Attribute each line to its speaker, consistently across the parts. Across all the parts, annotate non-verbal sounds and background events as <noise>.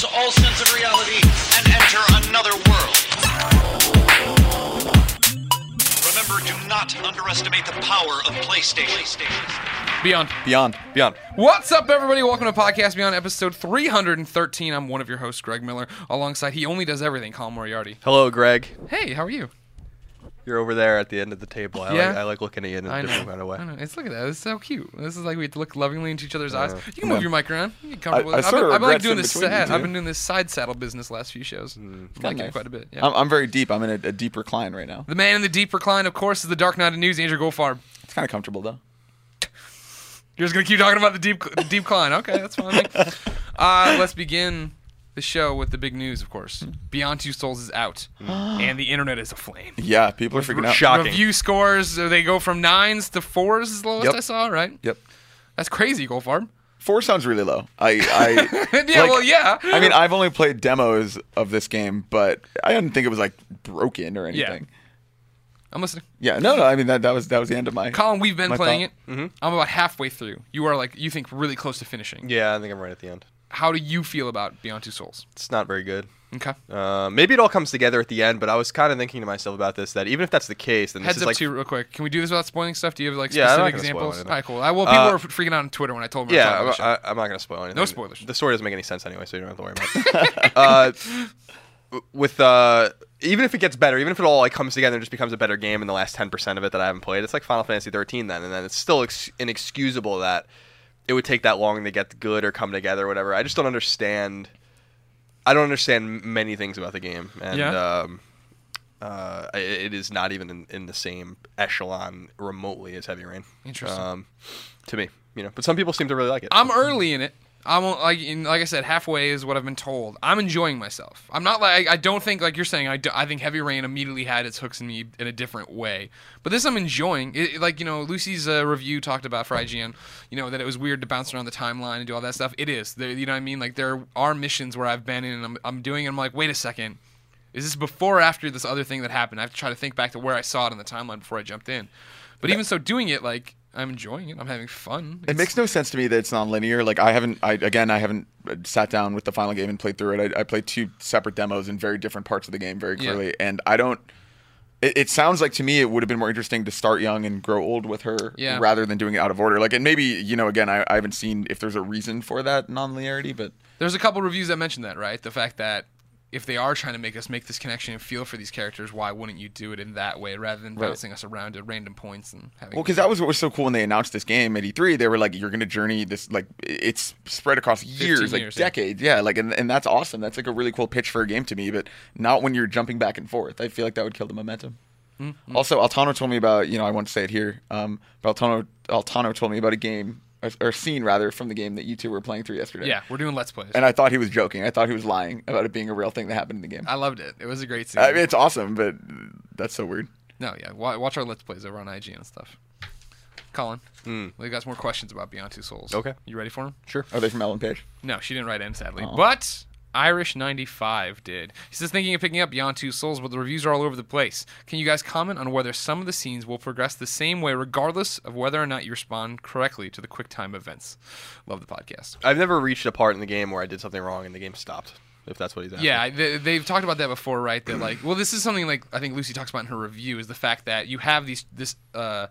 Speaker 1: lose all sense of reality and enter another world. Remember, do not underestimate the power of PlayStation.
Speaker 2: Beyond.
Speaker 3: Beyond.
Speaker 4: Beyond.
Speaker 2: What's up, everybody? Welcome to Podcast Beyond, episode 313. I'm one of your hosts, Greg Miller. Alongside, he only does everything, Colin Moriarty.
Speaker 4: Hello, Greg.
Speaker 2: Hey, how are you?
Speaker 4: You're over there at the end of the table. I,
Speaker 2: Yeah.
Speaker 4: like, I like looking at you in a
Speaker 2: I
Speaker 4: different
Speaker 2: know.
Speaker 4: kind of way.
Speaker 2: I know. It's look at that. It's so cute. This is like we have to look lovingly into each other's eyes. You can move your mic around. You get comfortable.
Speaker 3: I- I
Speaker 2: I've been, I've been like doing this sad. I've been doing this side saddle business last few shows.
Speaker 4: Mm.
Speaker 2: Liking it
Speaker 3: nice.
Speaker 2: quite a bit. Yeah.
Speaker 3: I'm, I'm very deep. I'm in a, a deep recline right now.
Speaker 2: the man in the deep recline, of course, is the Dark Knight of News, Andrew Goldfarb.
Speaker 3: It's kind of comfortable though.
Speaker 2: You're just gonna keep talking about the deep, the deep climb. Okay, that's fine. <laughs> Uh, let's begin the show with the big news, of course. Hmm. Beyond Two Souls is out, hmm. <gasps> and the internet is aflame.
Speaker 3: Yeah, people are freaking out.
Speaker 4: Shocking.
Speaker 2: Review scores uh, they go from nines to fours is the lowest
Speaker 3: Yep.
Speaker 2: I saw. Right?
Speaker 3: Yep.
Speaker 2: That's crazy, Goldfarb.
Speaker 3: Four sounds really low. I, I <laughs>
Speaker 2: yeah,
Speaker 3: like,
Speaker 2: well, yeah.
Speaker 3: I mean, I've only played demos of this game, but I didn't think it was like broken or
Speaker 2: Yeah.
Speaker 3: anything.
Speaker 2: I'm listening.
Speaker 3: Yeah, no, no. I mean, that, that was that was the end of my.
Speaker 2: Colin, we've been
Speaker 3: My
Speaker 2: playing
Speaker 3: thought.
Speaker 2: it. Mm-hmm. I'm about halfway through. You are like you think really close to finishing.
Speaker 4: Yeah, I think I'm right at the end.
Speaker 2: How do you feel about Beyond Two Souls?
Speaker 4: It's not very good.
Speaker 2: Okay.
Speaker 4: Uh, maybe it all comes together at the end, but I was kind of thinking to myself about this that even if that's the case, then this
Speaker 2: Heads
Speaker 4: is
Speaker 2: up
Speaker 4: like
Speaker 2: to you real quick. Can we do this without spoiling stuff? Do you have like
Speaker 4: Yeah,
Speaker 2: specific examples? All right, cool. I, well, people
Speaker 4: Uh,
Speaker 2: were freaking out on Twitter when I told them.
Speaker 4: yeah, I'm,
Speaker 2: about the show.
Speaker 4: I, I'm not gonna spoil anything.
Speaker 2: No spoilers.
Speaker 4: The story doesn't make any sense anyway, so you don't have to worry about it. <laughs> uh, with uh, even if it gets better, even if it all like comes together and just becomes a better game in the last ten percent of it that I haven't played, it's like Final Fantasy 13 then, and then it's still ex- inexcusable that it would take that long to get good or come together or whatever. I just don't understand. I don't understand many things about the game, and
Speaker 2: Yeah?
Speaker 4: um, uh, it is not even in, in the same echelon remotely as Heavy Rain.
Speaker 2: Interesting.
Speaker 4: Um, to me, you know, but some people seem to really like it.
Speaker 2: I'm early in it. I'm on- like like I said, halfway is what I've been told. I'm enjoying myself. I'm not like I don't think like you're saying. I, do- I think Heavy Rain immediately had its hooks in me in a different way. But this I'm enjoying. It, it- like you know, Lucy's uh, review talked about for IGN. You know that it was weird to bounce around the timeline and do all that stuff. It is. There, you know what I mean? Like there are missions where I've been in and I'm, I'm doing. and I'm like, wait a second. Is this before or after this other thing that happened? I have to try to think back to where I saw it on the timeline before I jumped in. But even so, doing it like I'm enjoying it. I'm having fun.
Speaker 3: It makes no sense to me that it's non-linear. Like I haven't, I again, I haven't uh, sat down with the final game and played through it. I, I played two separate demos in very different parts of the game, very
Speaker 2: Yeah.
Speaker 3: clearly, and I don't. It, it sounds like to me it would have been more interesting to start young and grow old with her,
Speaker 2: Yeah.
Speaker 3: rather than doing it out of order. Like, and maybe you know, again, I, I haven't seen if there's a reason for that non-linearity, but
Speaker 2: There's a couple reviews that mention that, right? The fact that if they are trying to make us make this connection and feel for these characters, why wouldn't you do it in that way rather than
Speaker 3: Right.
Speaker 2: bouncing us around at random points and having?
Speaker 3: Well, because that was what was so cool when they announced this game at E3. They were like, "You're going to journey this like it's spread across years, like
Speaker 2: years, yeah.
Speaker 3: decades, yeah. Like, and, and that's awesome. That's like a really cool pitch for a game to me, but not when you're jumping back and forth. I feel like that would kill the momentum.
Speaker 2: Mm-hmm.
Speaker 3: Also, Altano told me about you know I won't say it here. Um, but Altano Altano told me about a game or, or scene rather from the game that you two were playing through yesterday.
Speaker 2: yeah, we're doing let's plays.
Speaker 3: And I thought he was joking. I thought he was lying about it being a real thing that happened in the game.
Speaker 2: I loved it. It was a great scene.
Speaker 3: I mean, it's awesome, but that's so weird.
Speaker 2: no, yeah, watch our let's plays over on IG and stuff. Colin,
Speaker 4: Mm.
Speaker 2: we got some more questions about Beyond Two Souls.
Speaker 4: Okay.
Speaker 2: you ready for them?
Speaker 4: Sure.
Speaker 3: Are they from Ellen Page?
Speaker 2: No, she didn't write in sadly,
Speaker 3: Aw.
Speaker 2: but Irish95 did. He says thinking of picking up Beyond Two Souls, but the reviews are all over the place. Can you guys comment on whether some of the scenes will progress the same way, regardless of whether or not you respond correctly to the quick time events? Love the podcast.
Speaker 4: I've never reached a part in the game where I did something wrong and the game stopped. If that's what he's asking.
Speaker 2: Yeah, they, they've talked about that before, right? That like, well, this is something like I think Lucy talks about in her review is the fact that you have these this uh,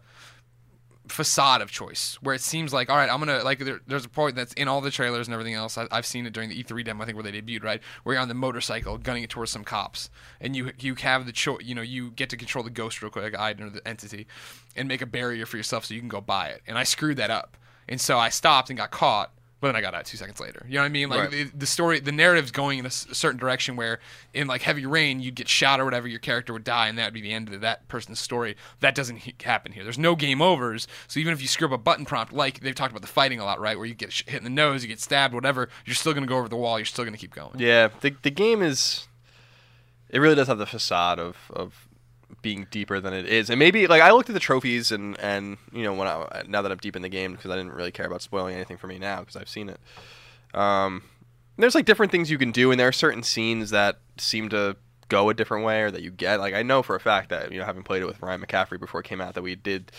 Speaker 2: facade of choice where it seems like all right, I'm gonna like there, there's a point that's in all the trailers and everything else. I, I've seen it during the E3 demo, I think where they debuted, right? Where you're on the motorcycle gunning it towards some cops, and you you have the choice, you know, you get to control the ghost real quick, like or the entity, and make a barrier for yourself so you can go buy it. And I screwed that up, and so I stopped and got caught. But then I got out two seconds later. You know what I mean? Like
Speaker 4: Right.
Speaker 2: the, the story, the narrative's going in a s- certain direction where, in like Heavy Rain, you'd get shot or whatever, your character would die, and that would be the end of that person's story. That doesn't he- happen here. There's no game overs. So even if you screw up a button prompt, like they've talked about the fighting a lot, right? Where you get sh- hit in the nose, you get stabbed, whatever, you're still gonna go over the wall. You're still gonna keep going.
Speaker 4: Yeah, the the game is. It really does have the facade of of being deeper than it is, and maybe like I looked at the trophies and and you know when I now that I'm deep in the game because I didn't really care about spoiling anything for me now because I've seen it. Um, there's like different things you can do, and there are certain scenes that seem to go a different way or that you get. Like I know for a fact that you know having played it with Ryan McCaffrey before it came out that we did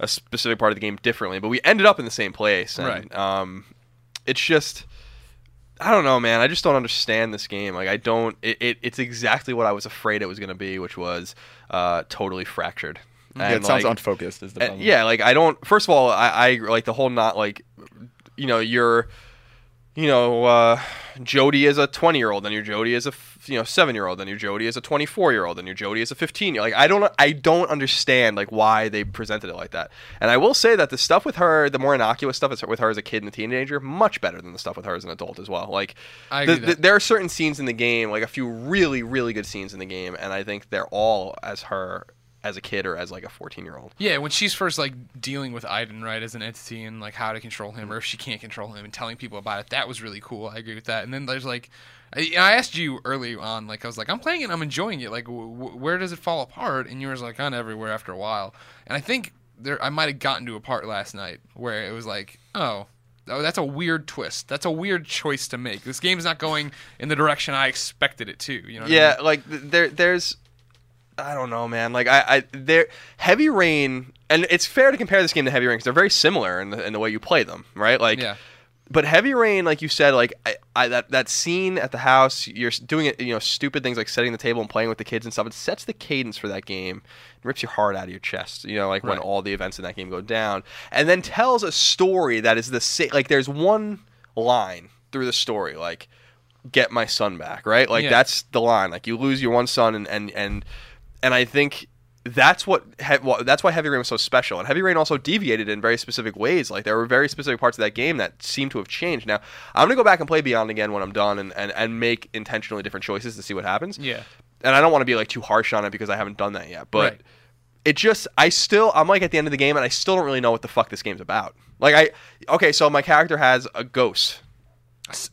Speaker 4: a specific part of the game differently, but we ended up in the same place. And,
Speaker 2: Right.
Speaker 4: Um, it's just I don't know, man. I just don't understand this game. Like I don't. It, it it's exactly what I was afraid it was going to be, which was uh, totally fractured.
Speaker 3: Yeah, it
Speaker 4: And,
Speaker 3: sounds
Speaker 4: like,
Speaker 3: unfocused. Is the
Speaker 4: and-
Speaker 3: problem.
Speaker 4: yeah, like I don't. First of all, I, I like the whole not like, you know, you're, you know, uh, Jodie is a twenty year old, and your Jodie is a you know seven year old, and your Jodie is a twenty four year old, and your Jodie is a fifteen year. Like I don't, I don't understand like why they presented it like that. And I will say that the stuff with her, the more innocuous stuff with her as a kid and a teenager, much better than the stuff with her as an adult as well. Like
Speaker 2: I
Speaker 4: the-
Speaker 2: agree
Speaker 4: the- there are certain scenes in the game, like a few really, really good scenes in the game, and I think they're all as her as a kid or as like a 14 year old.
Speaker 2: Yeah, when she's first like dealing with Aiden, right, as an entity and like how to control him or if she can't control him and telling people about it, that was really cool. I agree with that. And then there's like, I, I asked you early on, like I was like, I'm playing it, I'm enjoying it. Like, w- where does it fall apart? And you were like, on everywhere after a while. And I think there, I might have gotten to a part last night where it was like, oh. Oh, that's a weird twist. That's a weird choice to make. This game's not going in the direction I expected it to. You know? what I
Speaker 4: Yeah,
Speaker 2: mean?
Speaker 4: like there, there's, I don't know, man. Like I, I, there, Heavy Rain, and it's fair to compare this game to Heavy Rain because they're very similar in the, in the way you play them, right? Like,
Speaker 2: Yeah.
Speaker 4: But Heavy Rain, like you said, like I, I that that scene at the house, you're doing it, you know, stupid things like setting the table and playing with the kids and stuff. It sets the cadence for that game, rips your heart out of your chest. You know, like when all the events in that game go down, and then tells a story that is the same. Like there's one line through the story, like get my son back, right? Like
Speaker 2: Yeah.
Speaker 4: that's the line. Like you lose your one son, and and and and I think that's what that's why Heavy Rain was so special. And Heavy Rain also deviated in very specific ways. Like there were very specific parts of that game that seem to have changed. Now I'm gonna go back and play Beyond again when I'm done, and and, and make intentionally different choices to see what happens.
Speaker 2: Yeah.
Speaker 4: And I don't want to be like too harsh on it because I haven't done that yet, but.
Speaker 2: Right.
Speaker 4: It just, I still, I'm like at the end of the game, and I still don't really know what the fuck this game's about. Like I, okay, so my character has a ghost,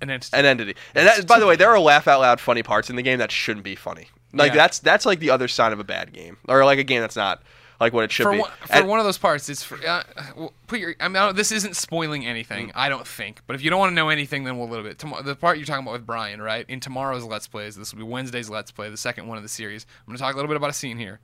Speaker 2: An entity.
Speaker 4: an entity. And that, by the way, there are laugh out loud funny parts in the game that shouldn't be funny. Like
Speaker 2: Yeah.
Speaker 4: that's that's like the other side of a bad game, or like a game that's not like what it should
Speaker 2: for
Speaker 4: be.
Speaker 2: one, for
Speaker 4: And-
Speaker 2: one of those parts, it's for, uh, put your. I mean, I this isn't spoiling anything.
Speaker 4: Mm.
Speaker 2: I don't think. But if you don't want to know anything, then we'll a little bit. Tomo- the part you're talking about with Brian, right? In tomorrow's Let's Plays, this will be Wednesday's Let's Play, the second one of the series. I'm going to talk a little bit about a scene here.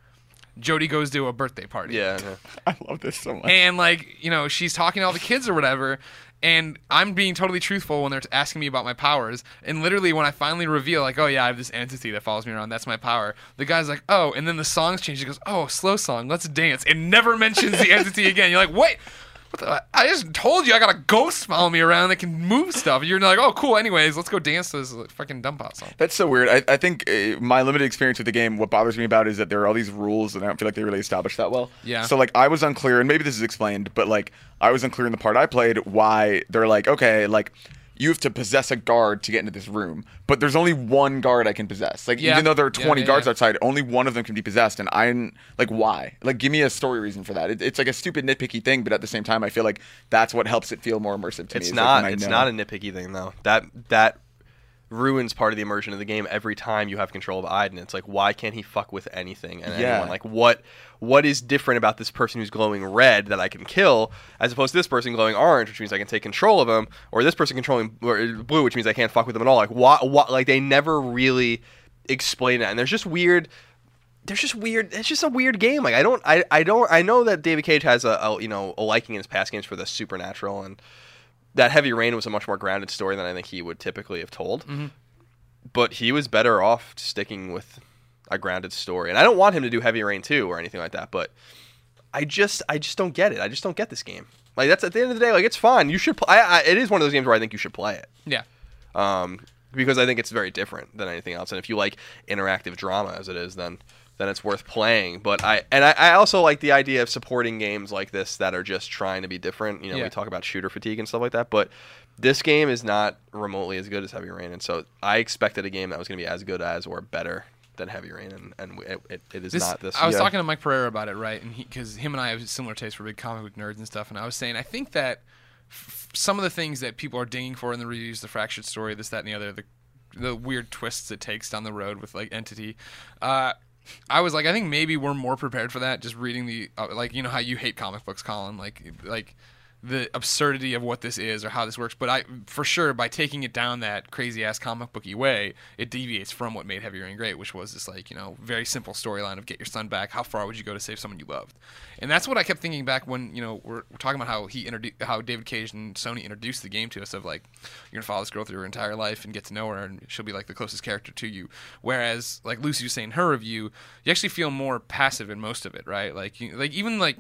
Speaker 2: Jodie goes to a birthday party.
Speaker 4: yeah, yeah. <laughs>
Speaker 3: I love this so much.
Speaker 2: And like, you know, she's talking to all the kids or whatever, and I'm being totally truthful when they're asking me about my powers. And literally, when I finally reveal, like, oh yeah, I have this entity that follows me around. That's my power. The guy's like, oh, and then the songs change. He goes, oh, slow song. Let's dance. It never mentions the <laughs> entity again. You're like, wait. What I just told you I got a ghost following me around that can move stuff. You're like, oh, cool. Anyways, let's go dance to this fucking dump out song.
Speaker 3: That's so weird. I, I think uh, my limited experience with the game, what bothers me about is that there are all these rules, and I don't feel like they really established that well.
Speaker 2: Yeah.
Speaker 3: So like, I was unclear, and maybe this is explained, but like, I was unclear in the part I played why they're like, okay, like. You have to possess a guard to get into this room, but there's only one guard I can possess. Like
Speaker 2: Yeah.
Speaker 3: even though there are 20
Speaker 2: yeah,
Speaker 3: guards
Speaker 2: yeah.
Speaker 3: outside, only one of them can be possessed, and I'm like, why? Like, give me a story reason for that. It, it's like a stupid nitpicky thing, but at the same time, I feel like that's what helps it feel more immersive to me.
Speaker 4: It's
Speaker 3: is, like,
Speaker 4: not. it's
Speaker 3: know.
Speaker 4: not a nitpicky thing though. That that ruins part of the immersion of the game every time you have control of Aiden. It's like why can't he fuck with anything and
Speaker 3: Yeah.
Speaker 4: anyone? Like what what is different about this person who's glowing red that I can kill as opposed to this person glowing orange, which means I can take control of him, or this person controlling uh, blue, which means I can't fuck with them at all. Like what? What? Like they never really explain that, and there's just weird there's just weird. It's just a weird game. Like I don't, I, I don't, I know that David Cage has a, a you know a liking in his past games for the supernatural, and that Heavy Rain was a much more grounded story than I think he would typically have told. But he was better off sticking with a grounded story, and I don't want him to do Heavy Rain two or anything like that. But I just, I just don't get it. I just don't get this game. Like that's at the end of the day, like it's fun. You should. Play, I, I, it is one of those games where I think you should play it
Speaker 2: Yeah.
Speaker 4: um, because I think it's very different than anything else. And if you like interactive drama as it is, then then it's worth playing. But I and I, I also like the idea of supporting games like this that are just trying to be different. You know,
Speaker 2: Yeah.
Speaker 4: we talk about shooter fatigue and stuff like that, but this game is not remotely as good as Heavy Rain, and so I expected a game that was going to be as good as or better than Heavy Rain, and, and it, it, it is
Speaker 2: This,
Speaker 4: not this.
Speaker 2: I was
Speaker 3: Yeah.
Speaker 2: talking to Mike Pereira about it, right? And because him and I have similar tastes for big comic book nerds and stuff. And I was saying, I think that f- some of the things that people are dinging for in the reviews, the fractured story, this, that, and the other, the the weird twists it takes down the road with like entity. Uh, I was like, I think maybe we're more prepared for that. Just reading the uh, like, you know how you hate comic books, Colin. Like, like the absurdity of what this is or how this works. But I, for sure, by taking it down that crazy ass comic booky way, it deviates from what made Heavy Rain great, which was this like you know very simple storyline of get your son back. How far would you go to save someone you loved? And that's what I kept thinking back when you know we're, we're talking about how he introduced how David Cage and Sony introduced the game to us of like you're gonna follow this girl through her entire life and get to know her and she'll be like the closest character to you. Whereas like Lucy was saying in her review, you actually feel more passive in most of it, right? Like you, like even like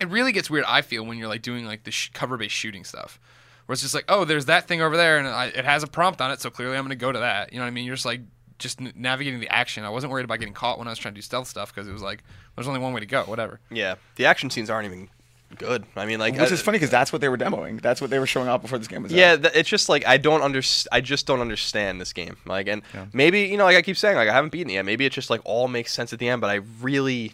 Speaker 2: it really gets weird. I feel when you're like doing like the sh- cover-based shooting stuff, where it's just like, oh, there's that thing over there, and I, it has a prompt on it, so clearly I'm gonna go to that. You know what I mean? You're just like just n- navigating the action. I wasn't worried about getting caught when I was trying to do stealth stuff because it was like there's only one way to go. Whatever.
Speaker 4: Yeah, the action scenes aren't even good. I mean, like,
Speaker 3: Which
Speaker 4: I-
Speaker 3: is uh, funny because that's what they were demoing. That's what they were showing off before this game was
Speaker 4: Yeah,
Speaker 3: out.
Speaker 4: th- it's just like I don't under I just don't understand this game. Like, and
Speaker 3: Yeah.
Speaker 4: maybe you know, like I keep saying, like I haven't beaten it yet. Maybe it just like all makes sense at the end, but I really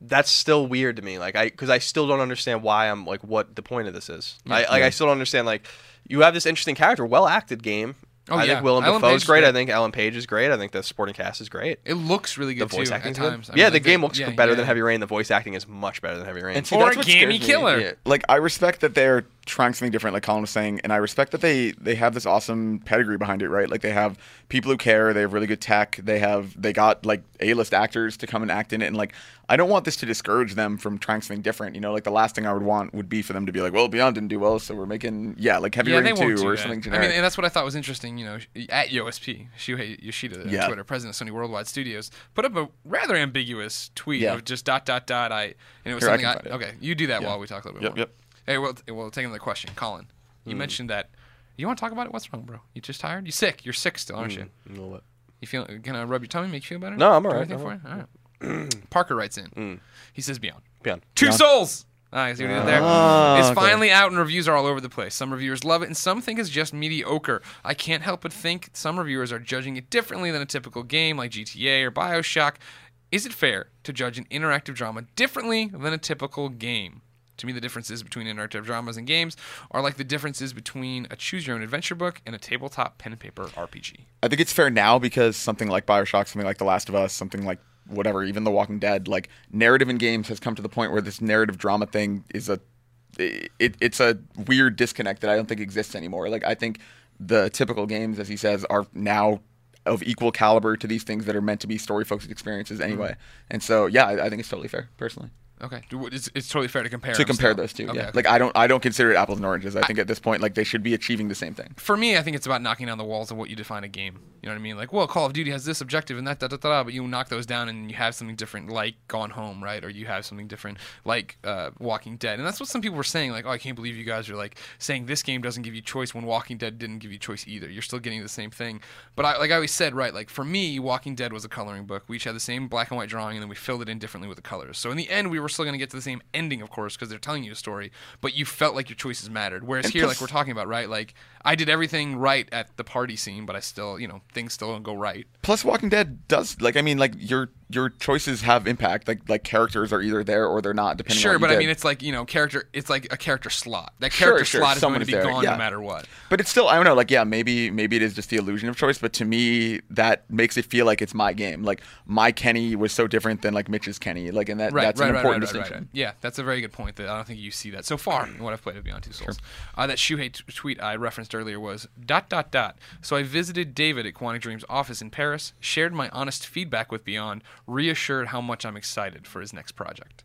Speaker 4: that's still weird to me. Like I because I still don't understand why I'm like what the point of this is. I like I still don't understand like you have this interesting character, well acted game.
Speaker 2: Oh,
Speaker 4: I
Speaker 2: yeah.
Speaker 4: think Willem
Speaker 2: Ellen
Speaker 4: Dafoe's
Speaker 2: is
Speaker 4: great.
Speaker 2: great.
Speaker 4: I think Ellen Page is great. I think the supporting cast is great.
Speaker 2: It looks really good.
Speaker 4: The
Speaker 2: good
Speaker 4: voice
Speaker 2: too
Speaker 4: acting
Speaker 2: at
Speaker 4: good.
Speaker 2: times. I
Speaker 4: yeah,
Speaker 2: mean,
Speaker 4: the
Speaker 2: like,
Speaker 4: game looks
Speaker 2: yeah,
Speaker 4: better than. Heavy Rain. The voice acting is much better than Heavy Rain.
Speaker 3: And see,
Speaker 2: Or
Speaker 3: that's
Speaker 2: a
Speaker 3: what
Speaker 2: gamey killer.
Speaker 4: Yeah.
Speaker 3: Like I respect that they're trying something different, like Colin was saying, and I respect that they they have this awesome pedigree behind it, right? Like they have people who care, they have really good tech, they have they got like A list actors to come and act in it, and like I don't want this to discourage them from trying something different. You know, like the last thing I would want would be for them to be like, well, Beyond didn't do well, so we're making yeah, like Heavy
Speaker 2: yeah,
Speaker 3: Rain two or
Speaker 2: that.
Speaker 3: something
Speaker 2: I mean, and that's what I thought was interesting. You know, at USP, Shuhei Yoshida
Speaker 3: Yeah.
Speaker 2: Twitter, president of Sony Worldwide Studios, put up a rather ambiguous tweet
Speaker 3: Yeah.
Speaker 2: of just dot dot dot. I and it was
Speaker 3: Here,
Speaker 2: something. I,
Speaker 3: it.
Speaker 2: okay, you do that
Speaker 3: Yeah.
Speaker 2: while we talk a little bit
Speaker 3: Yep,
Speaker 2: more.
Speaker 3: yep.
Speaker 2: Hey, well, we'll take another question, Colin. You mentioned that. You want to talk about it? What's wrong, bro? You just tired? You sick? You're sick still, aren't you?
Speaker 4: You know what?
Speaker 2: You feel? Can I rub your tummy, and make you feel better?
Speaker 4: No, I'm alright,
Speaker 2: anything for you? All right. <clears throat> Parker writes in. He says, "Beyond."
Speaker 4: Beyond.
Speaker 2: Two
Speaker 3: Yeah.
Speaker 2: Souls. Ah, I see what you did there.
Speaker 3: Ah,
Speaker 2: it's
Speaker 3: okay.
Speaker 2: finally out and reviews are all over the place. Some reviewers love it and some think it's just mediocre. I can't help but think some reviewers are judging it differently than a typical game like GTA or BioShock. Is it fair to judge an interactive drama differently than a typical game? To me, the differences between interactive dramas and games are like the differences between a choose your own adventure book and a tabletop pen and paper RPG.
Speaker 3: I think it's fair now because something like Bioshock, something like The Last of Us, something like whatever, even The Walking Dead, like narrative in games has come to the point where this narrative drama thing is a it, it's a weird disconnect that I don't think exists anymore. Like I think the typical games, as he says, are now of equal caliber to these things that are meant to be story focused experiences anyway. Mm-hmm. And so yeah, I, I think it's totally fair, personally.
Speaker 2: Okay, it's, it's totally fair to compare.
Speaker 3: To compare
Speaker 2: still.
Speaker 3: those two,
Speaker 2: Okay,
Speaker 3: yeah.
Speaker 2: okay.
Speaker 3: Like I don't, I don't consider it apples and oranges. I think at this point, like they should be achieving the same thing.
Speaker 2: for me, I think it's about knocking down the walls of what you define a game. You know what I mean? Like, well, Call of Duty has this objective and that, da da da, da but you knock those down and you have something different, like Gone Home, right? Or you have something different, like uh, Walking Dead. And that's what some people were saying. Like, oh, I can't believe you guys are like saying this game doesn't give you choice when Walking Dead didn't give you choice either. You're still getting the same thing. But I, like I always said, right? Like for me, Walking Dead was a coloring book. We each had the same black and white drawing, and then we filled it in differently with the colors. So in the end, we were still going to get to the same ending, of course, because they're telling you a story. But you felt like your choices mattered. Whereas
Speaker 3: And
Speaker 2: here,
Speaker 3: plus-
Speaker 2: like we're talking about, right? Like I did everything right at the party scene, but I still, you know, things still don't go right.
Speaker 3: Plus, Walking Dead does like I mean like your your choices have impact. Like like characters are either there or they're not depending. on
Speaker 2: Sure, but I mean, it's like you know, character. It's like a character slot. That character
Speaker 3: sure,
Speaker 2: slot is going to be
Speaker 3: there,
Speaker 2: gone
Speaker 3: yeah.
Speaker 2: no matter what.
Speaker 3: But it's still, I don't know, like, yeah, maybe maybe it is just the illusion of choice, but to me, that makes it feel like it's my game. Like, my Kenny was so different than, like, Mitch's Kenny. Like, and that,
Speaker 2: Right,
Speaker 3: that's
Speaker 2: right,
Speaker 3: an
Speaker 2: right,
Speaker 3: important distinction.
Speaker 2: Yeah, that's a very good point. That I don't think you see that so far in what I've played of Beyond Two Souls. Uh, that Shuhei t- tweet I referenced earlier was dot dot dot. So I visited David at Quantic Dream's office in Paris, shared my honest feedback with Beyond, reassured how much I'm excited for his next project.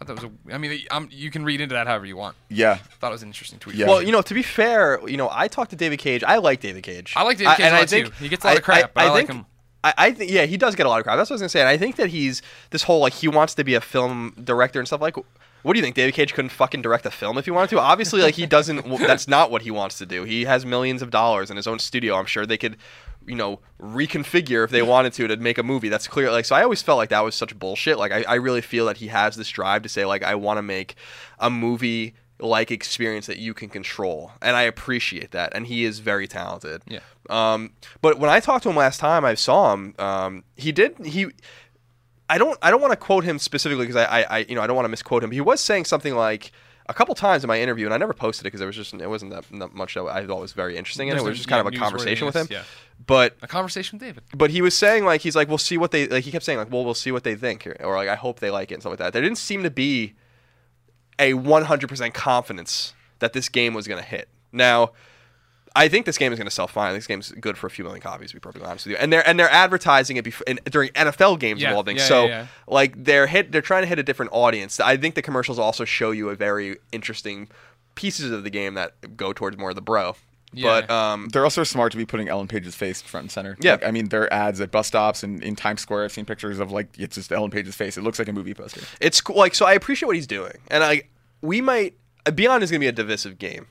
Speaker 2: I thought that was a. I mean, um, you can read into that however you want.
Speaker 3: Yeah.
Speaker 2: thought it was an interesting tweet.
Speaker 3: Yeah.
Speaker 4: Well, you know, to be fair, you know, I talked to David Cage. I like David Cage.
Speaker 2: I like David Cage
Speaker 4: and
Speaker 2: a
Speaker 4: I
Speaker 2: lot, too.
Speaker 4: think-
Speaker 2: He gets a lot of crap, but I like
Speaker 4: think-
Speaker 2: him.
Speaker 4: I, I think yeah, he does get a lot of crap. That's what I was gonna say. And I think that he's this whole like he wants to be a film director and stuff like. What do you think? David Cage couldn't fucking direct a film if he wanted to. Obviously, like he doesn't. <laughs> that's not what he wants to do. He has millions of dollars in his own studio. I'm sure they could, you know, reconfigure if they wanted to to make a movie. That's clear. Like so, I always felt like that was such bullshit. Like I, I really feel that he has this drive to say like I want to make a movie like experience that you can control, and I appreciate that. And he is very talented.
Speaker 2: Yeah.
Speaker 4: Um, but when I talked to him last time, I saw him. Um, he did he. I don't. I don't want to quote him specifically because I, I, I, you know, I don't want to misquote him. He was saying something like a couple times in my interview, and I never posted it because it was just it wasn't that, that much that I thought was very interesting, and it
Speaker 2: There's
Speaker 4: was just kind
Speaker 2: yeah,
Speaker 4: of a conversation with him.
Speaker 2: yeah.
Speaker 4: But
Speaker 2: A conversation with David.
Speaker 4: but he was saying like he's like we'll see what they like. He kept saying like well we'll see what they think or like I hope they like it and stuff like that. There didn't seem to be a 100% confidence that this game was going to hit. Now, I think this game is going to sell fine. This game's good for a few million copies, to be perfectly honest with you. And they're and they're advertising it before, in, during NFL games
Speaker 2: Yeah,
Speaker 4: of all things.
Speaker 2: yeah,
Speaker 4: so
Speaker 2: yeah, yeah.
Speaker 4: like they're hit they're trying to hit a different audience. I think the commercials also show you a very interesting pieces of the game that go towards more of the bro.
Speaker 2: Yeah.
Speaker 4: But um
Speaker 3: They're also smart to be putting Ellen Page's face front and center.
Speaker 4: Yeah.
Speaker 3: Like, I mean, their ads at bus stops and in Times Square. I've seen pictures of like it's just Ellen Page's face. It looks like a movie poster.
Speaker 4: it's cool. Like, so I appreciate what he's doing, and I we might Beyond is going to be a divisive game.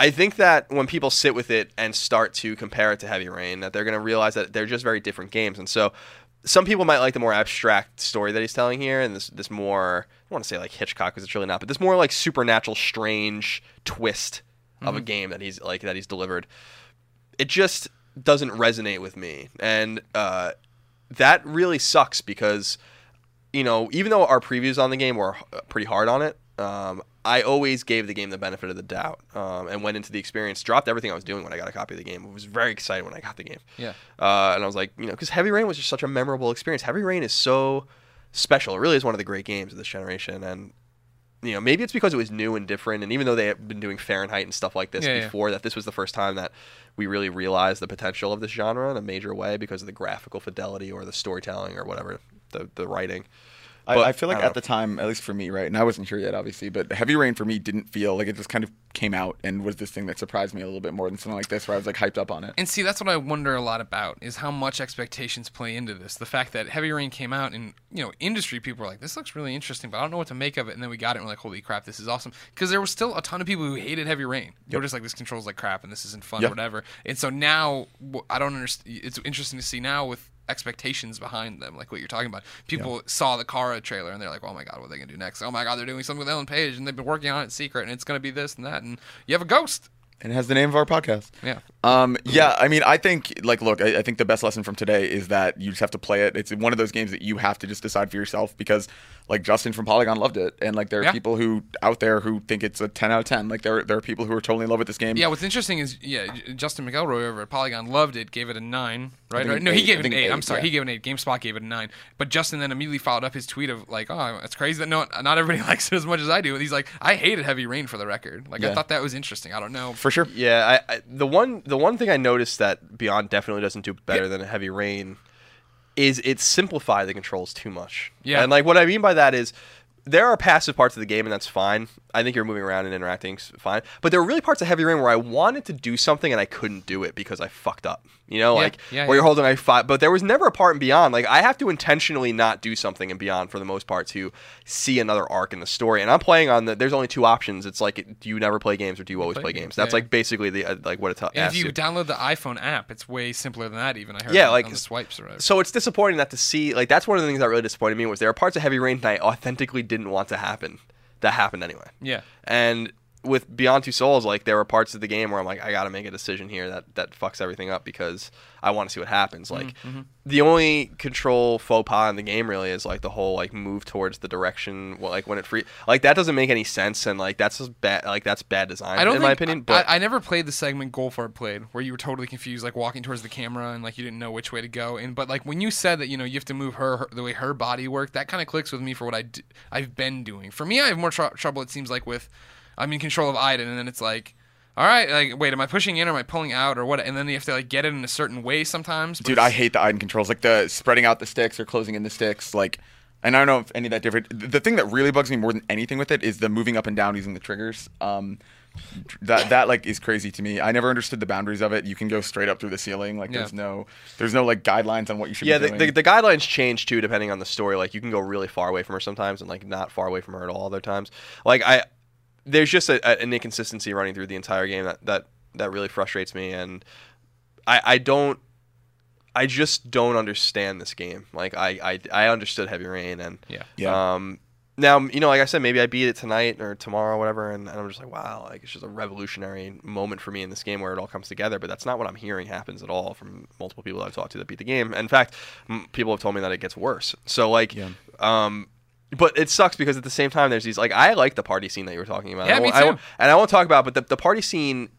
Speaker 4: I think that when people sit with it and start to compare it to Heavy Rain, that they're going to realize that they're just very different games, and so some people might like the more abstract story that he's telling here, and this this more I don't want to say like Hitchcock because it's really not, but this more like supernatural, strange twist of a game that he's like that he's delivered. It just doesn't resonate with me, and uh, that really sucks because you know, even though our previews on the game were pretty hard on it, um, I always gave the game the benefit of the doubt um, and went into the experience, dropped everything I was doing when I got a copy of the game. I was very excited when I got the game.
Speaker 2: Yeah.
Speaker 4: Uh, and I was like, you know, because Heavy Rain was just such a memorable experience. Heavy Rain is so special. It really is one of the great games of this generation. And, you know, maybe it's because it was new and different. And even though they had been doing Fahrenheit and stuff like this
Speaker 2: Yeah, yeah.
Speaker 4: before, that this was the first time that we really realized the potential of this genre in a major way because of the graphical fidelity or the storytelling or whatever, the, the writing.
Speaker 3: I, I feel like
Speaker 4: I
Speaker 3: at the time, at least for me, right, and I wasn't here yet, obviously, but Heavy Rain for me didn't feel like it just kind of came out and was this thing that surprised me a little bit more than something like this, where I was like hyped up on it.
Speaker 2: And see, that's what I wonder a lot about is how much expectations play into this. The fact that Heavy Rain came out and, you know, industry people were like, this looks really interesting, but I don't know what to make of it. And then we got it and we're like, holy crap, this is awesome. Because there was still a ton of people who hated Heavy Rain. They were just like, this controls like crap and this isn't fun or whatever. And so now, I don't understand. It's interesting to see now with expectations behind them, like what you're talking about. People saw the Kara trailer and they're like, oh my God, what are they going to do next? Oh my God, they're doing something with Ellen Page and they've been working on it in secret and it's going to be this and that. And you have a ghost.
Speaker 3: and it has the name of our podcast.
Speaker 2: Yeah.
Speaker 3: Um, yeah, I mean, I think like, look, I, I think the best lesson from today is that you just have to play it. It's one of those games that you have to just decide for yourself because, like, Justin from Polygon loved it, and like there are
Speaker 2: Yeah.
Speaker 3: people who out there who think it's a ten out of ten. Like there, there are people who are totally in love with this game.
Speaker 2: Yeah, what's interesting is yeah, J- Justin McElroy over at Polygon loved it, gave it a nine, right? right?
Speaker 3: an
Speaker 2: No, he gave it an
Speaker 3: think
Speaker 2: eight. I'm sorry,
Speaker 3: yeah.
Speaker 2: he gave it an eight. GameSpot gave it a nine. But Justin then immediately followed up his tweet of like, oh, it's crazy that no, not everybody <laughs> likes it as much as I do. And he's like, I hated Heavy Rain for the record. Like I thought that was interesting. I don't know.
Speaker 3: for sure.
Speaker 4: Yeah, I, I, the one the one thing I noticed that Beyond definitely doesn't do better than a Heavy Rain is it simplified the controls too much.
Speaker 2: Yeah.
Speaker 4: and like what I mean by that is there are passive parts of the game and that's fine. I think you're moving around and interacting fine. But there were really parts of Heavy Rain where I wanted to do something and I couldn't do it because I fucked up. You know,
Speaker 2: Yeah,
Speaker 4: like
Speaker 2: yeah,
Speaker 4: where you're holding I five, but there was never a part in Beyond. Like I have to intentionally not do something in Beyond for the most part to see another arc in the story. And I'm playing on the. There's only two options. It's like, do you never play games or do you always
Speaker 2: Play
Speaker 4: play
Speaker 2: games,
Speaker 4: games? That's
Speaker 2: yeah.
Speaker 4: like basically the uh, like what it tells.
Speaker 2: And if you download the iPhone app, it's way simpler than that. Even I heard.
Speaker 4: Yeah,
Speaker 2: on-
Speaker 4: like-
Speaker 2: on the swipes or whatever.
Speaker 4: So it's disappointing that to see like that's one of the things that really disappointed me was there are parts of Heavy Rain that I authentically didn't want to happen that happened anyway.
Speaker 2: Yeah.
Speaker 4: And with Beyond Two Souls, like there were parts of the game where I'm like, I got to make a decision here that that fucks everything up because I want to see what happens. Like
Speaker 2: Mm-hmm,
Speaker 4: the only control faux pas in the game really is like the whole like move towards the direction, well, like when it free, like that doesn't make any sense, and like that's just bad, like that's bad design
Speaker 2: I don't
Speaker 4: in my opinion. But
Speaker 2: I, I never played the segment Goldfarb played, where you were totally confused, like walking towards the camera and like you didn't know which way to go. And but like when you said that you know you have to move her, her the way her body worked, that kind of clicks with me for what I d- I've been doing. For me, I have more tr- trouble. It seems like with I'm in control of Aiden, and then it's like. All right, like wait, am I pushing in or am I pulling out or what? And then you have to like get it in a certain way sometimes. but
Speaker 3: Dude, I hate the Aiden controls, like the spreading out the sticks or closing in the sticks. Like, and I don't know if any of that different. The thing that really bugs me more than anything with it is the moving up and down using the triggers. Um, that that like is crazy to me. I never understood the boundaries of it. You can go straight up through the ceiling. Like, there's no, there's no like guidelines on what you should
Speaker 4: yeah,
Speaker 3: be
Speaker 4: the,
Speaker 3: doing.
Speaker 4: the, the guidelines change too depending on the story. Like you can go really far away from her sometimes, and like not far away from her at all other times. Like I, there's just a, a, an inconsistency running through the entire game that that that really frustrates me, and I I don't. I just don't understand this game. Like I, I, I understood Heavy Rain and
Speaker 2: Yeah.
Speaker 3: Yeah.
Speaker 4: Um, now you know, like I said, maybe I beat it tonight or tomorrow, or whatever, and, and I'm just like, wow, like it's just a revolutionary moment for me in this game where it all comes together. But that's not what I'm hearing happens at all from multiple people that I've talked to that beat the game. In fact, m- people have told me that it gets worse. So like,
Speaker 3: Yeah.
Speaker 4: um, but it sucks because at the same time, there's these like I like the party scene that you were talking about.
Speaker 2: Yeah,
Speaker 4: I
Speaker 2: me
Speaker 4: won't- I
Speaker 2: too.
Speaker 4: and I won't talk about, but the, the party scene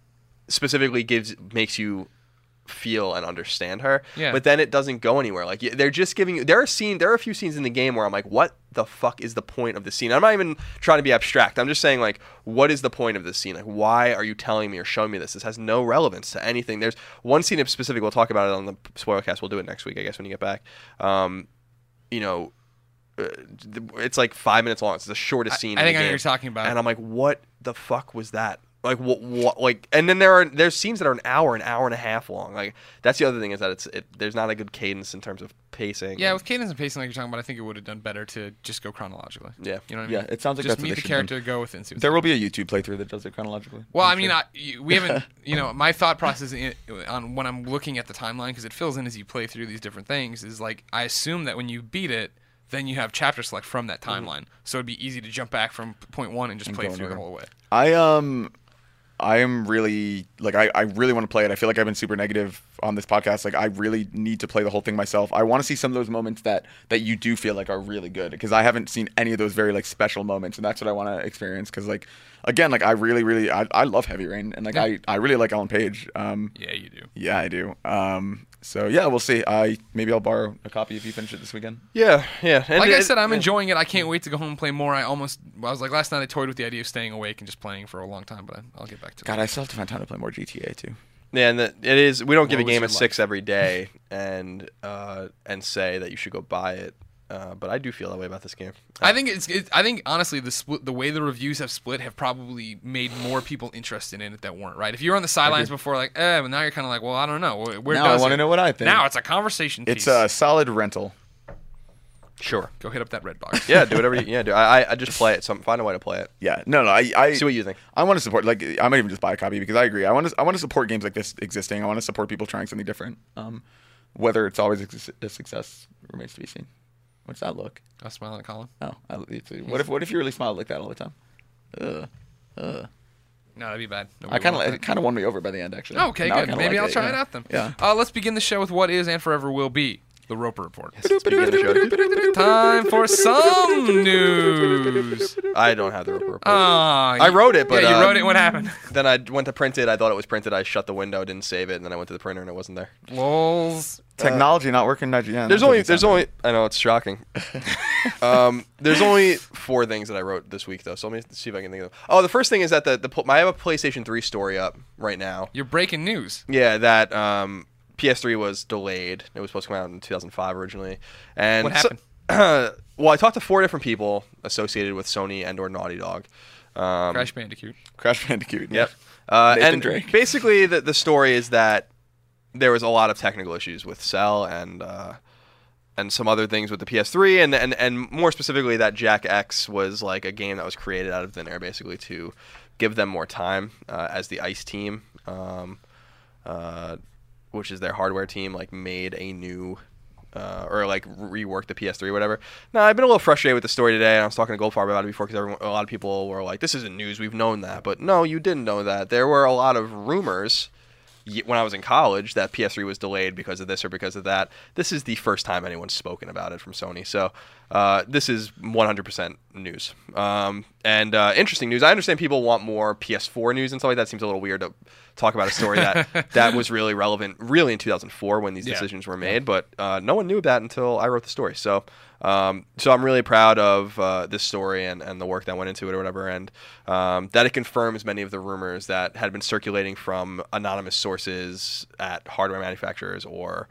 Speaker 4: specifically gives makes you feel and understand her.
Speaker 2: Yeah.
Speaker 4: But then it doesn't go anywhere. Like they're just giving you. There are scene. There are a few scenes in the game where I'm like, what the fuck is the point of the scene? I'm not even trying to be abstract. I'm just saying like, what is the point of this scene? Like, why are you telling me or showing me this? This has no relevance to anything. There's one scene in specific. We'll talk about it on the spoiler cast. We'll do it next week, I guess, when you get back. Um, you know. Uh, It's like five minutes long. It's the shortest scene.
Speaker 2: I
Speaker 4: in
Speaker 2: think
Speaker 4: the
Speaker 2: I know you're talking about.
Speaker 4: And I'm like, what the fuck was that? Like what, what? Like, and then there are there's scenes that are an hour, an hour and a half long. Like that's the other thing is that it's it, there's not a good cadence in terms of pacing.
Speaker 2: Yeah, with cadence and pacing, like you're talking about, I think it would have done better to just go chronologically.
Speaker 4: Yeah.
Speaker 2: you know what I mean.
Speaker 3: Yeah, it sounds like
Speaker 2: just
Speaker 3: that's
Speaker 2: meet the character, go with it. and
Speaker 3: There will be a YouTube playthrough that does it chronologically.
Speaker 2: Well,
Speaker 3: I'm
Speaker 2: I mean,
Speaker 3: sure.
Speaker 2: I, we haven't, <laughs> you know, my thought process in, on when I'm looking at the timeline because it fills in as you play through these different things is like I assume that when you beat it, then you have chapter select from that timeline, so it'd be easy to jump back from point one and just
Speaker 3: And
Speaker 2: play
Speaker 3: go in
Speaker 2: through the
Speaker 3: order.
Speaker 2: whole way.
Speaker 3: I um I am really like I, I really want to play it. I feel like I've been super negative on this podcast. Like I really need to play the whole thing myself. I want to see some of those moments that that you do feel like are really good because I haven't seen any of those very like special moments and that's what I want to experience because like again like I really really I, I love Heavy Rain and like I I really like Ellen Page. Um
Speaker 2: Yeah, you do.
Speaker 3: yeah, I do. Um so yeah, we'll see. I maybe I'll borrow a copy if you finish it this weekend.
Speaker 4: yeah, yeah. And
Speaker 2: Like I said, I'm
Speaker 4: yeah.
Speaker 2: enjoying it. I can't wait to go home and play more. I almost, I was like last night. I toyed with the idea of staying awake and just playing for a long time, but I, I'll get back to it.
Speaker 3: God,
Speaker 2: it.
Speaker 3: I still have to find time to play more GTA too.
Speaker 4: Yeah, and the, it is. We don't give
Speaker 2: What
Speaker 4: a game
Speaker 2: your
Speaker 4: a six every day, <laughs> and uh, and say that you should go buy it. Uh, but I do feel that way about this game.
Speaker 2: I think it's. It, I think honestly, the split, the way the reviews have split, have probably made more people interested in it that weren't right. If you were on the sidelines before, like, eh, but now you're kind of like, well, I don't know. Where, where
Speaker 3: Now I wanna know what I think.
Speaker 2: Now it's a conversation.
Speaker 3: It's
Speaker 2: piece.
Speaker 3: a solid rental.
Speaker 4: Sure.
Speaker 2: Go hit up that Redbox.
Speaker 4: Yeah, do whatever. <laughs> You, yeah, do. I, I- I just play it. Some find a way to play it.
Speaker 3: Yeah, no, no. I, I
Speaker 4: See what you think.
Speaker 3: I want to support. Like, I might even just buy a copy because I agree. I want to. I want to support games like this existing. I want to support people trying something different. Um, whether it's always a success remains to be seen. What's that look?
Speaker 2: I smiling at Colin.
Speaker 3: Oh, I, what if what if you really smiled like that all the time? Ugh, ugh.
Speaker 2: No, that'd be bad.
Speaker 3: I kind of it kind of won me over by the end actually.
Speaker 2: that. Okay,
Speaker 3: Now
Speaker 2: good. Maybe
Speaker 3: like
Speaker 2: I'll
Speaker 3: it,
Speaker 2: try
Speaker 3: yeah.
Speaker 2: it out then.
Speaker 3: Yeah.
Speaker 2: Uh, let's begin the show with what is and forever will be the Roper Report.
Speaker 4: Let's begin the show.
Speaker 2: Time for some news.
Speaker 4: I don't have the Roper report.
Speaker 2: Ah,
Speaker 4: I wrote it, but
Speaker 2: yeah, you
Speaker 4: uh,
Speaker 2: wrote it. What happened?
Speaker 4: Then I went to print it. I thought it was printed. I shut the window, didn't save it, and then I went to the printer and it wasn't there.
Speaker 2: Lols.
Speaker 3: Technology not working in IGN.
Speaker 4: There's
Speaker 3: That
Speaker 4: only there's only I know it's shocking. <laughs> um, there's only four things that I wrote this week though, so let me see if I can think of. Them. Oh, the first thing is that the the I have a PlayStation 3 story up right now.
Speaker 2: You're breaking news.
Speaker 4: Yeah, that um, PS3 was delayed. It was supposed to come out in 2005 originally. And
Speaker 2: What
Speaker 4: so-
Speaker 2: happened? <clears throat>
Speaker 4: well, I talked to four different people associated with Sony and or Naughty Dog. Um,
Speaker 2: Crash Bandicoot.
Speaker 3: Crash Bandicoot.
Speaker 4: Yep. Uh,
Speaker 3: Nathan
Speaker 4: and
Speaker 3: Drake.
Speaker 4: basically, the the story is that there was a lot of technical issues with Cell and uh, and some other things with the PS3, and and and more specifically, that Jak X was like a game that was created out of thin air, basically to give them more time uh, as the ICE team, um, uh, which is their hardware team, like made a new. Uh, or like rework the PS3 or whatever. Now I've been a little frustrated with the story today, and I was talking to Goldfarb about it before because a lot of people were like, "This isn't news. We've known that." But no, you didn't know that. There were a lot of rumors when I was in college that PS3 was delayed because of this or because of that. This is the first time anyone's spoken about it from Sony, so uh, this is 100% news. Um, and uh, interesting news. I understand people want more PS4 news and stuff like that. Seems a little weird to talk about a story that <laughs> that was really relevant, really in 2004 when these
Speaker 2: Yeah.
Speaker 4: decisions were made, but uh, no one knew that until I wrote the story. So. Um, so I'm really proud of uh, this story and, and the work that went into it or whatever, and um, that it confirms many of the rumors that had been circulating from anonymous sources at hardware manufacturers or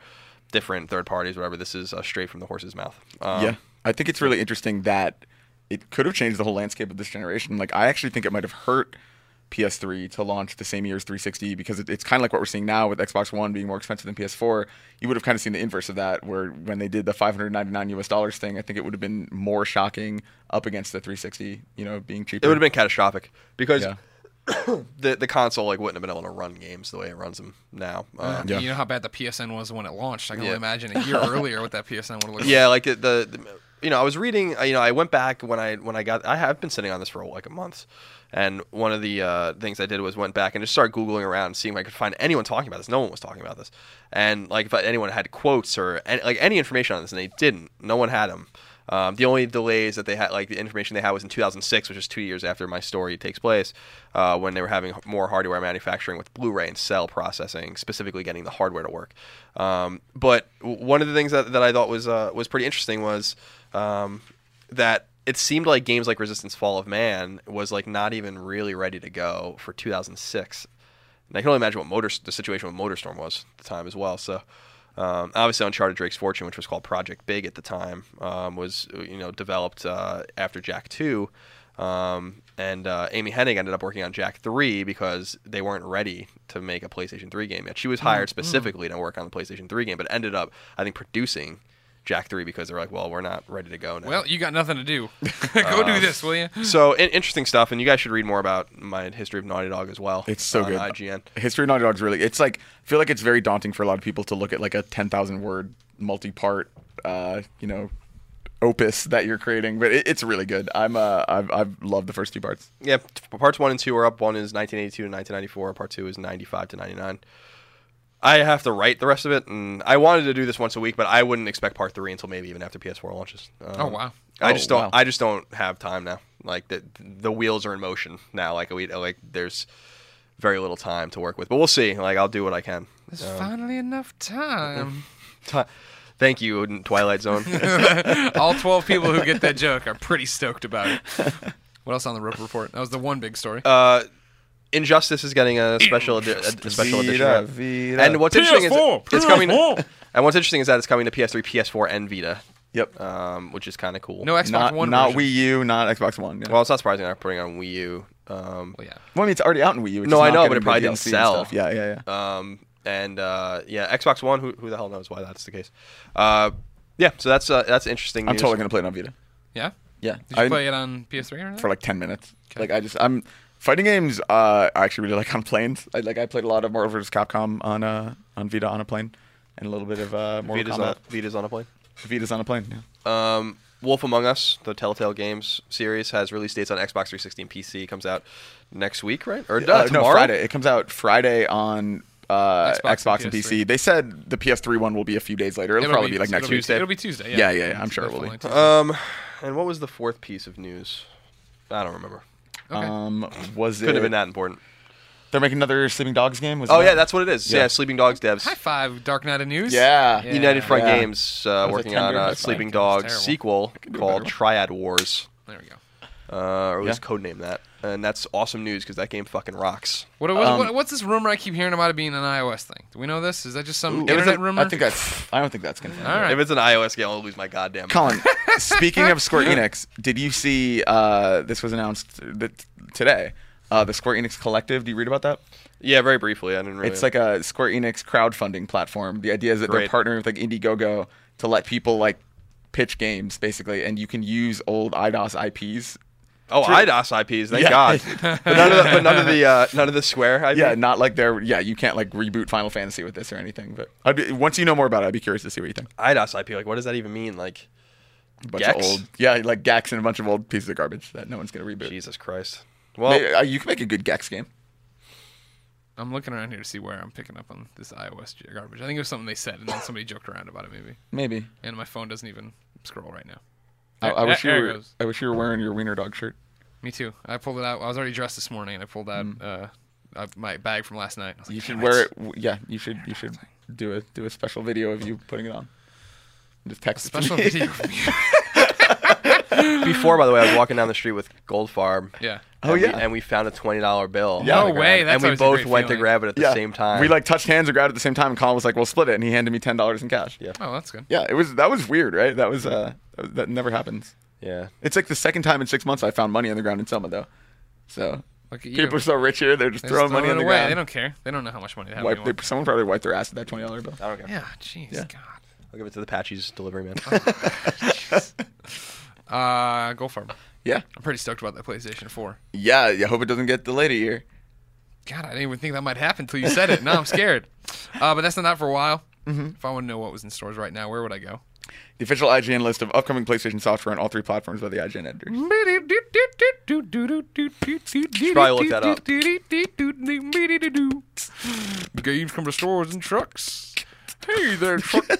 Speaker 4: different third parties, whatever. This is uh, straight from the horse's mouth. Um,
Speaker 3: yeah, I think it's really interesting that it could have changed the whole landscape of this generation. Like, I actually think it might have hurt PS3 to launch the same year as 360 because it, it's kind of like what we're seeing now with Xbox One being more expensive than PS4. You would have kind of seen the inverse of that, where when they did the 599 US dollars thing, I think it would have been more shocking up against the 360, you know, being cheaper.
Speaker 4: It would have been catastrophic because
Speaker 3: Yeah. <coughs>
Speaker 4: the the console like wouldn't have been able to run games the way it runs them now. Um,
Speaker 3: Yeah.
Speaker 2: You know how bad the PSN was when it launched. I can
Speaker 4: Yeah.
Speaker 2: only imagine a year <laughs> earlier what that PSN would have looked
Speaker 4: Yeah, like the, the, the you know I was reading uh, you know I went back when I when I got I have been sitting on this for like a month, and one of the uh, things I did was went back and just started googling around seeing if I could find anyone talking about this. No one was talking about this, and like if anyone had quotes or any, like any information on this, and they didn't. No one had them. Um, the only delays that they had, like the information they had, was in 2006, which is two years after my story takes place, uh, when they were having more hardware manufacturing with Blu-ray and cell processing, specifically getting the hardware to work. Um, but one of the things that, that I thought was uh, was pretty interesting was um, that it seemed like games like Resistance: Fall of Man was like not even really ready to go for 2006. And I can only imagine what motor the situation with MotorStorm was at the time as well. So um, obviously, Uncharted Drake's Fortune, which was called Project Big at the time, um, was you know developed uh, after Jak Two, um, and uh, Amy Hennig ended up working on Jak Three because they weren't ready to make a PlayStation Three game yet. She was hired specifically to work on the PlayStation Three game, but ended up I think producing Jak Three because they're like, well, we're not ready to go now.
Speaker 2: Well, you got nothing to do. <laughs> Go do this, will you?
Speaker 4: so in- interesting stuff, and you guys should read more about my history of Naughty Dog as well.
Speaker 3: It's so
Speaker 4: on
Speaker 3: good.
Speaker 4: IGN.
Speaker 3: History of Naughty Dog's really. It's like I feel like it's very daunting for a lot of people to look at like a ten thousand word multi-part, uh, you know, opus that you're creating. But it, it's really good. I'm uh, I've I've loved the first two parts.
Speaker 4: Yeah, t- parts one and two are up. One is 1982 to 1994. Part two is 95 to 99. I have to write the rest of it, and I wanted to do this once a week, but I wouldn't expect part three until maybe even after PS4 launches. Um,
Speaker 2: Oh, wow.
Speaker 4: I
Speaker 3: Oh,
Speaker 4: just don't.
Speaker 3: wow.
Speaker 4: I just don't have time now. Like the the wheels are in motion now. Like we like there's very little time to work with, but we'll see. Like I'll do what I can.
Speaker 2: There's finally enough time. <laughs>
Speaker 4: Ti- Thank you, Twilight Zone. <laughs>
Speaker 2: All <laughs> 12 people who get that joke are pretty stoked about it. What else on the Roper Report? That was the one big story.
Speaker 4: uh, Injustice is getting a <clears throat> special edi- a, a special edition.
Speaker 3: Vita,
Speaker 4: right?
Speaker 3: Vita.
Speaker 4: And what's interesting is
Speaker 2: PS4,
Speaker 4: it's coming.
Speaker 2: PS4.
Speaker 4: And what's interesting is that it's coming to PS3, PS4, and Vita,
Speaker 3: Yep.
Speaker 4: um, which is kind of cool.
Speaker 2: no Xbox
Speaker 3: not
Speaker 2: One
Speaker 3: not
Speaker 2: version.
Speaker 3: Wii U, not Xbox One. Yeah.
Speaker 4: well, it's not surprising they're putting on Wii U. Um,
Speaker 2: Well, yeah.
Speaker 3: Well, I mean, it's already out in Wii U.
Speaker 4: No,
Speaker 3: just
Speaker 4: I know, but it probably didn't sell.
Speaker 3: Yeah, yeah, yeah.
Speaker 4: um, and uh, yeah, Xbox One. Who, who the hell knows why that's the case? Uh, yeah, so that's uh, that's interesting.
Speaker 3: I'm
Speaker 4: news.
Speaker 3: totally gonna play it on Vita.
Speaker 2: Yeah?
Speaker 3: Yeah,
Speaker 2: Did you
Speaker 3: I-
Speaker 2: play it on PS3 or anything?
Speaker 3: for like ten minutes.
Speaker 2: Okay.
Speaker 3: Like I just I'm fighting games. Uh, I actually really like on planes. I like I played a lot of Marvel vs. Capcom on uh on Vita on a plane, and a little bit of uh Mortal
Speaker 4: Vita's
Speaker 3: Kombat.
Speaker 4: on, Vita's on a plane.
Speaker 3: Vita's on a plane. Yeah.
Speaker 4: Um, Wolf Among Us, the Telltale Games series, has release dates on Xbox 360 and PC. Comes out next week, right? Or uh,
Speaker 3: Uh,
Speaker 4: tomorrow?
Speaker 3: no, Friday. It comes out Friday on uh,
Speaker 2: Xbox
Speaker 3: Xbox,
Speaker 2: and
Speaker 3: and PC. They said the PS3 one will be a few days later. It'll, probably be, like next
Speaker 2: it'll
Speaker 3: week.
Speaker 2: Be, it'll be Tuesday.
Speaker 3: Yeah,
Speaker 2: Yeah,
Speaker 3: yeah, yeah, I'm sure it will be.
Speaker 4: Um, and what was the fourth piece of news? I don't remember.
Speaker 2: Okay.
Speaker 3: Um, was
Speaker 4: Couldn't
Speaker 3: it?
Speaker 4: have been that important.
Speaker 3: They're making another Sleeping Dogs game. Was
Speaker 4: Oh
Speaker 3: that-
Speaker 4: yeah, that's what it is. Yeah,
Speaker 3: Yeah.
Speaker 4: Sleeping Dogs devs.
Speaker 2: High five, Dark Knight of News.
Speaker 3: Yeah.
Speaker 2: Yeah.
Speaker 4: United Front
Speaker 3: Yeah.
Speaker 4: Games uh,
Speaker 3: was a
Speaker 4: working on
Speaker 3: tender
Speaker 4: a Sleeping. Dogs
Speaker 2: Terrible.
Speaker 4: sequel called. Triad Wars,
Speaker 2: There we go.
Speaker 4: uh, or at least
Speaker 3: Yeah.
Speaker 4: codename that. And that's awesome news because that game fucking rocks.
Speaker 2: What, what,
Speaker 3: Um,
Speaker 2: what- what's this rumor I keep hearing about it being an iOS thing? Do we know this? Is that just some
Speaker 3: Ooh.
Speaker 2: internet
Speaker 3: a-
Speaker 2: rumor?
Speaker 3: I think that's. I don't think that's confirmed.
Speaker 2: All right.
Speaker 4: If it's an iOS game, I'll lose my goddamn. mind.
Speaker 3: Colin, <laughs> speaking of Square Enix, did you see uh, this was announced th- today? Uh, the Square Enix Collective. Do you read about that?
Speaker 4: Yeah, very briefly. I didn't really.
Speaker 3: It's like a Square Enix crowdfunding platform. The idea is that
Speaker 4: Great.
Speaker 3: they're partnering with like Indiegogo to let people like pitch games basically, and you can use old Eidos IPs.
Speaker 4: Oh,
Speaker 3: True.
Speaker 4: Eidos IPs. Thank
Speaker 3: Yeah.
Speaker 4: God. <laughs> but none of the, but none of the uh, none of the Square IP.
Speaker 3: Yeah, not like they're yeah. You can't like reboot Final Fantasy with this or anything. But I'd be, once you know more about it, I'd be curious to see what you think.
Speaker 4: Eidos IP. Like, what does that even mean? Like,
Speaker 3: A bunch
Speaker 4: Gex?
Speaker 3: of old yeah, like Gex and a bunch of old pieces of garbage that no one's gonna reboot.
Speaker 4: Jesus Christ. Well,
Speaker 3: Maybe- uh, you can make a good Gex game.
Speaker 2: I'm looking around here to see where I'm picking up on this iOS garbage. I think it was something they said, and then somebody joked around about it, maybe.
Speaker 3: Maybe.
Speaker 2: And my phone doesn't even scroll right now.
Speaker 3: I, I wish you were.
Speaker 2: goes.
Speaker 3: I wish you were wearing your wiener dog shirt.
Speaker 2: Me too. I pulled it out. I was already dressed this morning, and I pulled out uh, uh, my bag from last night. Like,
Speaker 3: Mm. You should wear it. Yeah, you should. You should do a do a special video of you putting it on. Just text to
Speaker 2: Special video. <laughs>
Speaker 4: before, by the way, I was walking down the street with Goldfarb.
Speaker 2: yeah.
Speaker 3: Oh,
Speaker 4: and we-
Speaker 3: yeah.
Speaker 4: and we found a twenty dollar bill.
Speaker 3: Yeah.
Speaker 2: No way, that's
Speaker 4: and we both
Speaker 2: great
Speaker 4: went to grab it at the
Speaker 3: yeah.
Speaker 4: same time.
Speaker 3: We like touched hands or grabbed it at the same time, and Colin was like, "We'll split it," and he handed me ten dollars in cash.
Speaker 4: Yeah.
Speaker 2: Oh, that's good.
Speaker 3: Yeah, it was that was weird, right? That was uh that, never happens.
Speaker 4: yeah.
Speaker 3: It's like the second time in six months I found money on the ground in SoMa, though. So
Speaker 2: Look at you.
Speaker 3: people are so rich here; they're just
Speaker 2: They're just
Speaker 3: throwing money
Speaker 2: throwing
Speaker 3: on the
Speaker 2: away.
Speaker 3: ground.
Speaker 2: They don't care. They don't know how much money they have
Speaker 3: Wipe, they, someone probably wiped their ass with that twenty dollar bill.
Speaker 4: I don't care.
Speaker 2: Yeah, jeez,
Speaker 3: Yeah.
Speaker 2: God.
Speaker 4: I'll give it to the Patxi's delivery man. <laughs> <laughs>
Speaker 2: Uh, go for it.
Speaker 3: Yeah,
Speaker 2: I'm pretty stoked about that PlayStation 4.
Speaker 3: yeah. I hope it doesn't get delayed a year.
Speaker 2: God, I didn't even think that might happen until you said it. Now I'm scared. <laughs> Uh, but that's not that for a while.
Speaker 3: Mm-hmm.
Speaker 2: If I want to know what was in stores right now, where would I go?
Speaker 3: The official IGN list of upcoming PlayStation software on all three platforms by the IGN editor.
Speaker 2: probably
Speaker 4: look that
Speaker 2: up. <laughs> Games come to stores and trucks. Hey there, truck. <laughs>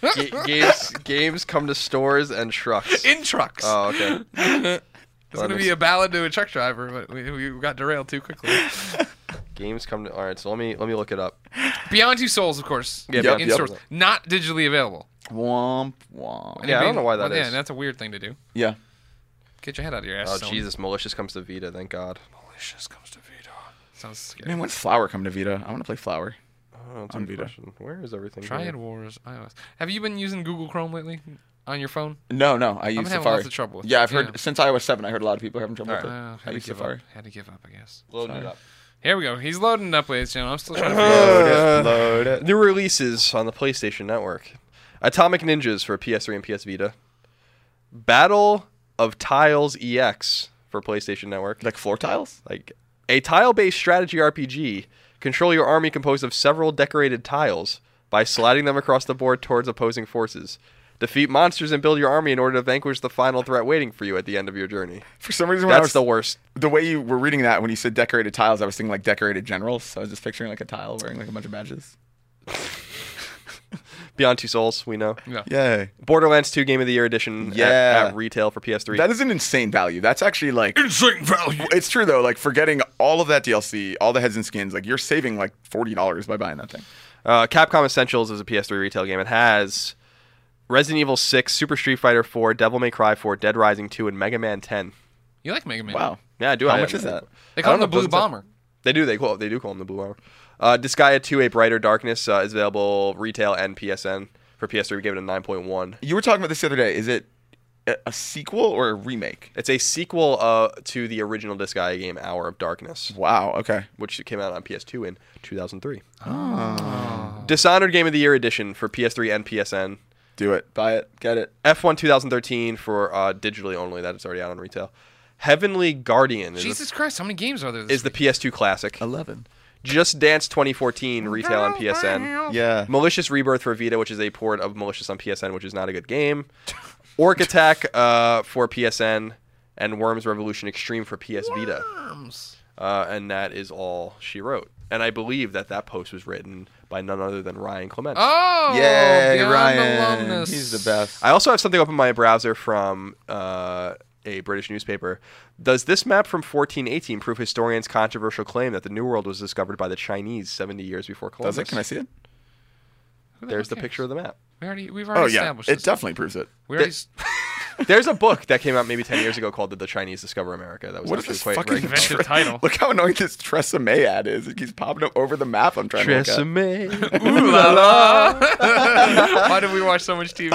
Speaker 4: Ga- games games come to stores and trucks.
Speaker 2: in trucks.
Speaker 4: Oh, okay. <laughs>
Speaker 2: it's gonna be a ballad to a truck driver, but we, we got derailed too quickly. <laughs>
Speaker 4: Games come to. All right, so let me let me look it up.
Speaker 2: Beyond Two Souls, of course,
Speaker 4: Yeah,
Speaker 2: in
Speaker 3: Beyond- yep.
Speaker 2: stores, not digitally available.
Speaker 3: Womp womp.
Speaker 4: Yeah, I don't know why that
Speaker 2: well, Yeah, that's a weird thing to do.
Speaker 3: Yeah.
Speaker 2: Get your head out of your ass.
Speaker 4: Oh
Speaker 2: Sony.
Speaker 4: Jesus, malicious comes to Vita. Thank God.
Speaker 2: Malicious comes to Vita. Sounds scary.
Speaker 3: Man, when's Flower come to Vita? I want to play Flower.
Speaker 4: Oh, that's a
Speaker 3: On
Speaker 4: good
Speaker 3: Vita.
Speaker 4: question. Where is everything?
Speaker 2: Triad
Speaker 4: here?
Speaker 2: Wars iOS. Have you been using Google Chrome lately on your phone?
Speaker 3: No, no, I use
Speaker 2: been having
Speaker 3: Safari.
Speaker 2: lots of trouble with
Speaker 3: yeah, I've heard
Speaker 2: yeah.
Speaker 3: since iOS seven. I heard a lot of people having trouble
Speaker 4: All
Speaker 3: with it.
Speaker 2: Uh,
Speaker 3: I
Speaker 2: had to
Speaker 3: use
Speaker 2: give
Speaker 3: Safari.
Speaker 2: up. Had to give up, I guess.
Speaker 4: Loading it up.
Speaker 2: Here we go. He's loading it up, ladies and gentlemen. I'm still trying to.
Speaker 3: Load it, <laughs> load it.
Speaker 4: New releases on the PlayStation Network: Atomic Ninjas for PS3 and PS Vita. Battle of Tiles EX for PlayStation Network.
Speaker 3: Like floor tiles?
Speaker 4: Like a tile-based strategy RPG. Control your army composed of several decorated tiles by sliding them across the board towards opposing forces. Defeat monsters and build your army in order to vanquish the final threat waiting for you at the end of your journey.
Speaker 3: For some reason,
Speaker 4: That's
Speaker 3: was,
Speaker 4: the worst.
Speaker 3: the way you were reading that when you said decorated tiles, I was thinking like decorated generals. So I was just picturing like a tile wearing like a bunch of badges.
Speaker 4: Beyond Two Souls, we know.
Speaker 2: Yeah.
Speaker 3: Yay!
Speaker 4: Borderlands 2 Game of the Year edition
Speaker 3: Yeah.
Speaker 4: at, retail for PS3.
Speaker 3: That is an insane value. That's actually like
Speaker 2: Insane value.
Speaker 3: it's true though. Like for getting all of that DLC, all the heads and skins, like you're saving like forty dollars by buying that thing.
Speaker 4: Uh, Capcom Essentials is a PS3 retail game. It has Resident Evil 6, Super Street Fighter 4, Devil May Cry 4, Dead Rising 2, and Mega Man 10.
Speaker 2: You like Mega Man?
Speaker 3: Wow.
Speaker 4: Yeah, I do.
Speaker 3: How
Speaker 4: I-
Speaker 3: much is that?
Speaker 2: They
Speaker 4: I
Speaker 2: call
Speaker 4: don't
Speaker 2: him the Blue
Speaker 4: doesn't
Speaker 2: Bomber.
Speaker 4: They do. They call. They do call him the Blue Armor. Uh, Disgaea 2: A Brighter Darkness uh, is available retail and PSN. For PS3, we gave it a 9.1.
Speaker 3: You were talking about this the other day. Is it a, a sequel or a remake?
Speaker 4: It's a sequel uh, to the original Disgaea game, Hour of Darkness,
Speaker 3: Wow. Okay.
Speaker 4: which came out on PS2 in 2003.
Speaker 3: Ah.
Speaker 4: Dishonored Game of the Year edition for PS3 and PSN.
Speaker 3: Do it. Buy it. Get it.
Speaker 4: F1 2013 for uh, digitally only. That is already out on retail. Heavenly Guardian is,
Speaker 2: Jesus Christ, how many games are there? This
Speaker 4: is the PS2 classic.
Speaker 3: Eleven.
Speaker 4: Just Dance 2014 retail on PSN.
Speaker 3: Yeah.
Speaker 4: Malicious Rebirth for Vita, which is a port of Malicious on PSN, which is not a good game. <laughs> Orc Attack uh, for PSN, and Worms Revolution Extreme for PS Vita.
Speaker 2: Worms.
Speaker 4: Uh, and that is all she wrote. And I believe that that post was written by none other than Ryan Clement.
Speaker 2: Oh,
Speaker 3: Yay,
Speaker 2: Beyond
Speaker 3: Ryan.
Speaker 2: Alumnus.
Speaker 3: He's the best.
Speaker 4: I also have something up in my browser from uh, a British newspaper. Does this map from 1418 prove historians' controversial claim that the New World was discovered by the Chinese 70 years before Columbus?
Speaker 3: Does it? Can I see it?
Speaker 2: Who
Speaker 4: There's the
Speaker 2: hell
Speaker 4: picture of the map.
Speaker 2: We already, we've
Speaker 3: Oh
Speaker 2: already
Speaker 3: yeah.
Speaker 2: established
Speaker 3: It
Speaker 2: this.
Speaker 3: definitely proves it.
Speaker 2: We already. s- <laughs>
Speaker 4: There's a book that came out maybe 10 years ago called Did the Chinese Discover America? That was
Speaker 3: What is
Speaker 4: actually
Speaker 3: this
Speaker 4: quite
Speaker 3: fucking
Speaker 2: Inventive
Speaker 3: Tre-
Speaker 2: title. <laughs>
Speaker 3: Look how annoying this Theresa May ad is. It keeps popping up over the map. I'm trying to look at.
Speaker 4: May. <laughs>
Speaker 2: Ooh la la. Why did we watch so much TV?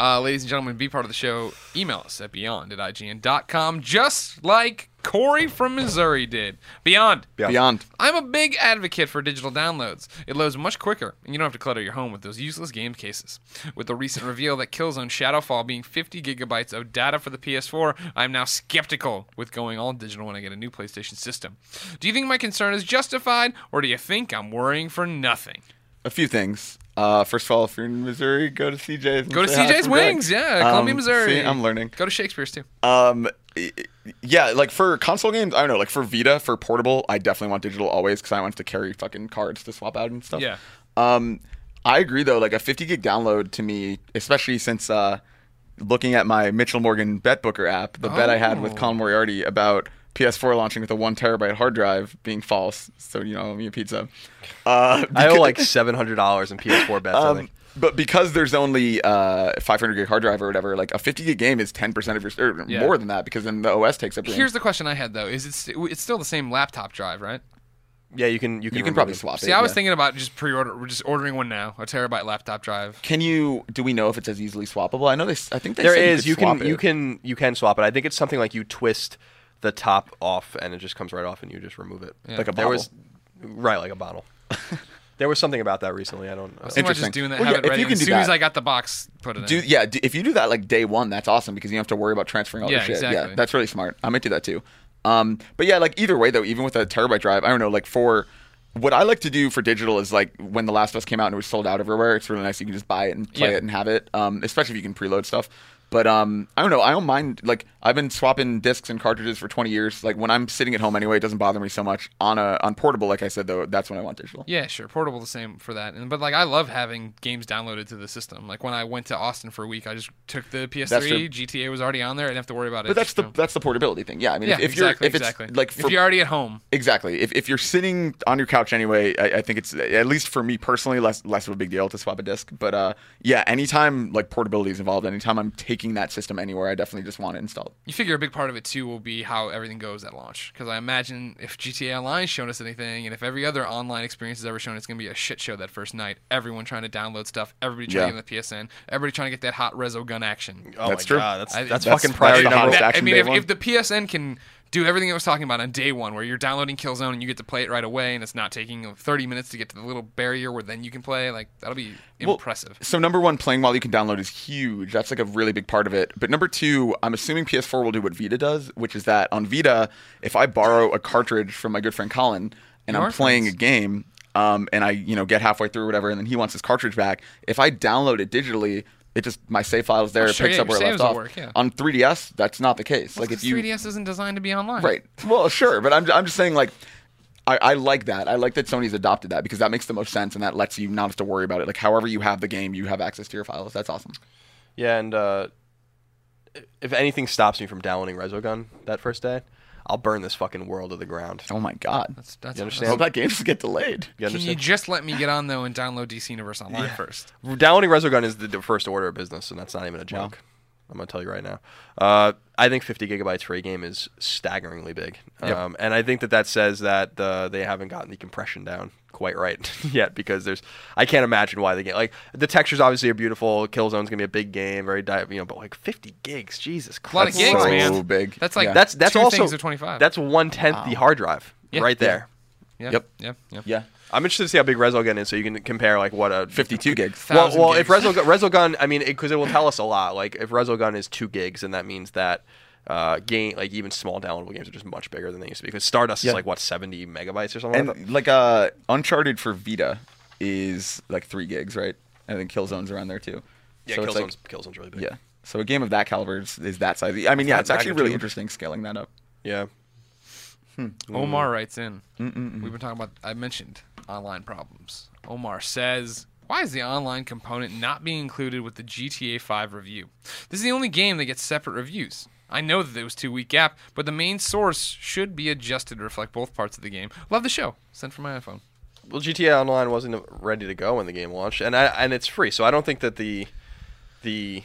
Speaker 2: Uh, ladies and gentlemen, be part of the show. Email us at beyond at IGN.com, just like Corey from Missouri did. Beyond.
Speaker 3: Beyond.
Speaker 2: I'm a big advocate for digital downloads. It loads much quicker, and you don't have to clutter your home with those useless game cases. With the recent reveal that Killzone Shadowfall being 50 gigabytes of data for the PS4, I'm now skeptical with going all digital when I get a new PlayStation system. Do you think my concern is justified, or do you think I'm worrying for nothing?
Speaker 3: A few things. Uh, first of all, if you're in Missouri, go to CJ's.
Speaker 2: Go to CJ's
Speaker 3: from Greg.
Speaker 2: Wings, yeah, Columbia,
Speaker 3: Um,
Speaker 2: Missouri.
Speaker 3: see, I'm learning.
Speaker 2: Go to Shakespeare's too.
Speaker 3: Um, yeah, like for console games, I don't know. Like for Vita, for portable, I definitely want digital always because I want to carry fucking cards to swap out and stuff.
Speaker 2: Yeah.
Speaker 3: Um, I agree though. Like a 50 gig download to me, especially since uh, looking at my Mitchell Morgan bet booker app, the bet I had with
Speaker 2: Oh.
Speaker 3: Colin Moriarty about PS4 launching with a one terabyte hard drive being false. So you know, owe me a pizza. Uh,
Speaker 4: I owe like $700 in PS4 bets, I
Speaker 3: um,
Speaker 4: think.
Speaker 3: but because there's only uh, 500 gig hard drive or whatever, like a 50 gig game is 10% of your, or
Speaker 2: Yeah.
Speaker 3: more than that because then the OS takes up. room.
Speaker 2: Here's the question I had though: Is it st- it's still the same laptop drive, right?
Speaker 4: Yeah, you can you can,
Speaker 3: you can probably
Speaker 4: it.
Speaker 3: swap it.
Speaker 2: See, I was
Speaker 3: yeah.
Speaker 2: thinking about just pre-order, we're just ordering one now, a terabyte laptop drive.
Speaker 3: Can you? Do we know if it's as easily swappable? I know they. I think they
Speaker 4: There
Speaker 3: said
Speaker 4: is
Speaker 3: you,
Speaker 4: you
Speaker 3: could swap
Speaker 4: can you can you can swap it. I think it's something like you twist the top off and it just comes right off and you just remove it.
Speaker 2: Yeah.
Speaker 3: like a
Speaker 4: There
Speaker 3: bottle.
Speaker 4: was right like a bottle. <laughs> there was something about that recently. I don't.
Speaker 2: I was
Speaker 3: Interesting.
Speaker 2: just doing that,
Speaker 3: Well, yeah, if
Speaker 2: ready.
Speaker 3: you can
Speaker 2: as
Speaker 3: do
Speaker 2: soon as
Speaker 3: that-
Speaker 2: I got the box, put it in.
Speaker 3: Yeah. Do, if you do that like day one, that's awesome because you don't have to worry about transferring all
Speaker 2: Yeah,
Speaker 3: your shit.
Speaker 2: exactly.
Speaker 3: Yeah, that's really smart. I'm into that too. Um, but yeah, like either way though, even with a terabyte drive, I don't know. Like for what I like to do for digital is like when The Last of Us came out and it was sold out everywhere. It's really nice. You can just buy it and play
Speaker 2: Yeah.
Speaker 3: it and have it. Um, especially if you can preload stuff. But um, I don't know. I don't mind. Like I've been swapping discs and cartridges for 20 years. Like when I'm sitting at home anyway, it doesn't bother me so much. On a on portable, like I said though, that's when I want digital.
Speaker 2: Yeah, sure. Portable the same for that. And but like I love having games downloaded to the system. Like when I went to Austin for a week, I just took the PS3. GTA was already on there. I didn't have to worry about it.
Speaker 3: But that's the
Speaker 2: know.
Speaker 3: that's the portability thing. Yeah, I mean,
Speaker 2: yeah,
Speaker 3: if, if
Speaker 2: exactly,
Speaker 3: you're if
Speaker 2: exactly.
Speaker 3: it's like
Speaker 2: if you're already at home,
Speaker 3: Exactly. If, if you're sitting on your couch anyway, I, I think it's at least for me personally less less of a big deal to swap a disc. But uh, yeah, anytime like portability is involved, anytime I'm taking that system anywhere, I definitely just want it installed.
Speaker 2: You figure a big part of it too will be how everything goes at launch. Because I imagine if GTA Online's shown us anything, and if every other online experience has ever shown, it's gonna be a shit show that first night. Everyone trying to download stuff, everybody trying
Speaker 3: Yeah.
Speaker 2: to get the PSN, everybody trying to get that hot Resogun action.
Speaker 4: Oh
Speaker 3: That's
Speaker 4: my
Speaker 3: true.
Speaker 4: god, that's
Speaker 2: I-
Speaker 4: that's,
Speaker 3: that's-
Speaker 4: fucking priority
Speaker 3: the
Speaker 4: number one.
Speaker 2: That- I mean, if, if the PSN can do everything I was talking about on day one, where you're downloading Killzone and you get to play it right away, and it's not taking 30 minutes to get to the little barrier where then you can play, like that'll be
Speaker 3: Well,
Speaker 2: impressive.
Speaker 3: So number one, playing while you can download is huge. That's like a really big part of it. But number two, I'm assuming PS4 will do what Vita does, which is that on Vita, if I borrow a cartridge from my good friend Colin and
Speaker 2: You
Speaker 3: I'm playing
Speaker 2: friends.
Speaker 3: a game, um, and I you know get halfway through or whatever, and then he wants his cartridge back, if I download it digitally. It just my save file is there.
Speaker 2: Oh,
Speaker 3: it picks
Speaker 2: yeah,
Speaker 3: up where
Speaker 2: your
Speaker 3: I left off.
Speaker 2: work, yeah.
Speaker 3: On 3DS, that's not the case. like if you
Speaker 2: 3DS isn't designed to be online.
Speaker 3: Right. Well, sure, but I'm, I'm just saying like I, I like that. I like that Sony's adopted that because that makes the most sense and that lets you not have to worry about it. Like however you have the game, you have access to your files. That's awesome.
Speaker 4: Yeah, and uh, if anything stops me from downloading Resogun that first day, I'll burn this fucking world to the ground.
Speaker 3: Oh my god.
Speaker 2: That's, that's,
Speaker 4: You understand?
Speaker 3: I
Speaker 4: understand?
Speaker 3: hope that games get delayed.
Speaker 4: You
Speaker 2: Can you
Speaker 4: understand?
Speaker 2: just let me get on though and download DC Universe Online first?
Speaker 4: Downloading Resogun is the, the first order of business, and that's not even a joke. I'm gonna tell you right now. Uh, I think 50 gigabytes for a game is staggeringly big,
Speaker 3: Yep.
Speaker 4: um, and I think that that says that uh, they haven't gotten the compression down quite right <laughs> yet because there's I can't imagine why the game like the textures obviously are beautiful. Killzone's gonna be a big game, very di- you know, but like 50 gigs, Jesus
Speaker 2: A lot
Speaker 4: Christ,
Speaker 2: of gigs,
Speaker 3: so
Speaker 2: man.
Speaker 3: big.
Speaker 2: That's like
Speaker 3: Yeah.
Speaker 4: That's that's
Speaker 2: two
Speaker 4: also
Speaker 2: 25.
Speaker 4: That's one tenth the hard drive
Speaker 2: Yeah.
Speaker 4: right there.
Speaker 2: yeah,
Speaker 3: Yep.
Speaker 2: yeah, yeah.
Speaker 3: Yeah.
Speaker 4: I'm interested to see how big Resogun is, so you can compare like what a
Speaker 3: 52 gigs.
Speaker 4: Well,
Speaker 2: Thousand
Speaker 4: well, if. Resogun, <laughs> Resogun, I mean, because it, will tell us a lot. Like if Resogun is two gigs, then that means that uh, game, like even small downloadable games, are just much bigger than they used to be. Because Stardust
Speaker 3: Yeah.
Speaker 4: is like what 70 megabytes or something. like that?
Speaker 3: And like uh Uncharted for Vita is like 3 gigs, right? I think Killzone's around there too.
Speaker 4: yeah,
Speaker 3: So
Speaker 4: Killzone's,
Speaker 3: like-
Speaker 4: Killzone's really big.
Speaker 3: yeah. So a game of that caliber is, is that size. I mean, yeah, it's actually really interesting scaling that up.
Speaker 4: yeah.
Speaker 2: Omar writes in. We've been talking about. I mentioned online problems. Omar says, "Why is the online component not being included with the GTA 5 review? This is the only game that gets separate reviews. I know that it was two week gap, but the main source should be adjusted to reflect both parts of the game. Love the show. Sent from my iPhone.
Speaker 4: Well, GTA Online wasn't ready to go when the game launched, and I, and it's free, so I don't think that the the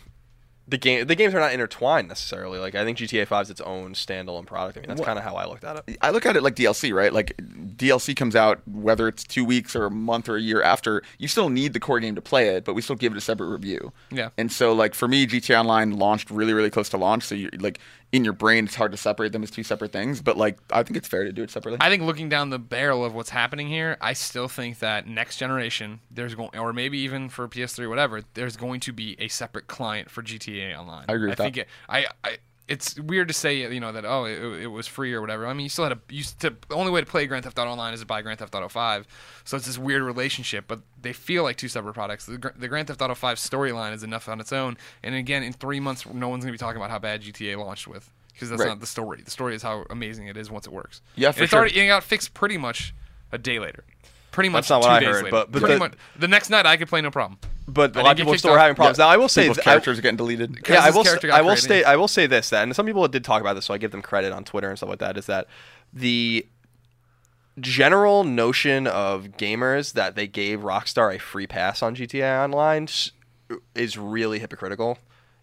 Speaker 4: the game the games are not intertwined necessarily. Like I think GTA 5 is its own standalone product. I mean, that's
Speaker 3: Well-
Speaker 4: kind of how I looked at it.
Speaker 3: I look at it like DLC, right? Like DLC comes out whether it's two weeks or a month or a year after, you still need the core game to play it, but we still give it a separate review.
Speaker 2: Yeah.
Speaker 3: And so like for me, GTA Online launched really, really close to launch, so you like in your brain it's hard to separate them as two separate things. But like I think it's fair to do it separately.
Speaker 2: I think looking down the barrel of what's happening here, I still think that next generation, there's going, or maybe even for PS3, whatever, there's going to be a separate client for GTA Online.
Speaker 3: I agree with
Speaker 2: I think. It, I, I, it's weird to say, you know, that oh, it, it was free or whatever. I mean, you still had a, you used to, the only way to play Grand Theft Auto Online is to buy Grand Theft Auto 5, so it's this weird relationship, but they feel like two separate products. The, the Grand Theft Auto 5 storyline is enough on its own, and again, in three months, no one's gonna be talking about how bad GTA launched with. Because that's
Speaker 3: Right.
Speaker 2: not the story. The story is how amazing it is once it works.
Speaker 3: Yeah,
Speaker 2: And
Speaker 3: for
Speaker 2: it's
Speaker 3: sure.
Speaker 2: already it got fixed pretty much a day later. Pretty much
Speaker 4: That's not what I
Speaker 2: days
Speaker 4: heard,
Speaker 2: later.
Speaker 4: but- but
Speaker 2: pretty
Speaker 4: the-
Speaker 2: much the next night I could play no problem.
Speaker 4: But a lot of people still are having problems.
Speaker 3: Yeah.
Speaker 4: Now I will say
Speaker 3: People's
Speaker 4: th- I-
Speaker 3: characters are getting deleted.
Speaker 4: Yeah, I will. St- I will
Speaker 2: created.
Speaker 4: stay. I will say this. That, and some people did talk about this, so I give them credit on Twitter and stuff like that. Is that the general notion of gamers that they gave Rockstar a free pass on GTA Online is really hypocritical,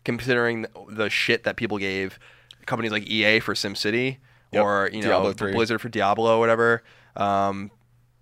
Speaker 4: considering the shit that people gave companies like EA for SimCity
Speaker 3: Yep.
Speaker 4: or you know Blizzard for Diablo or whatever. Um,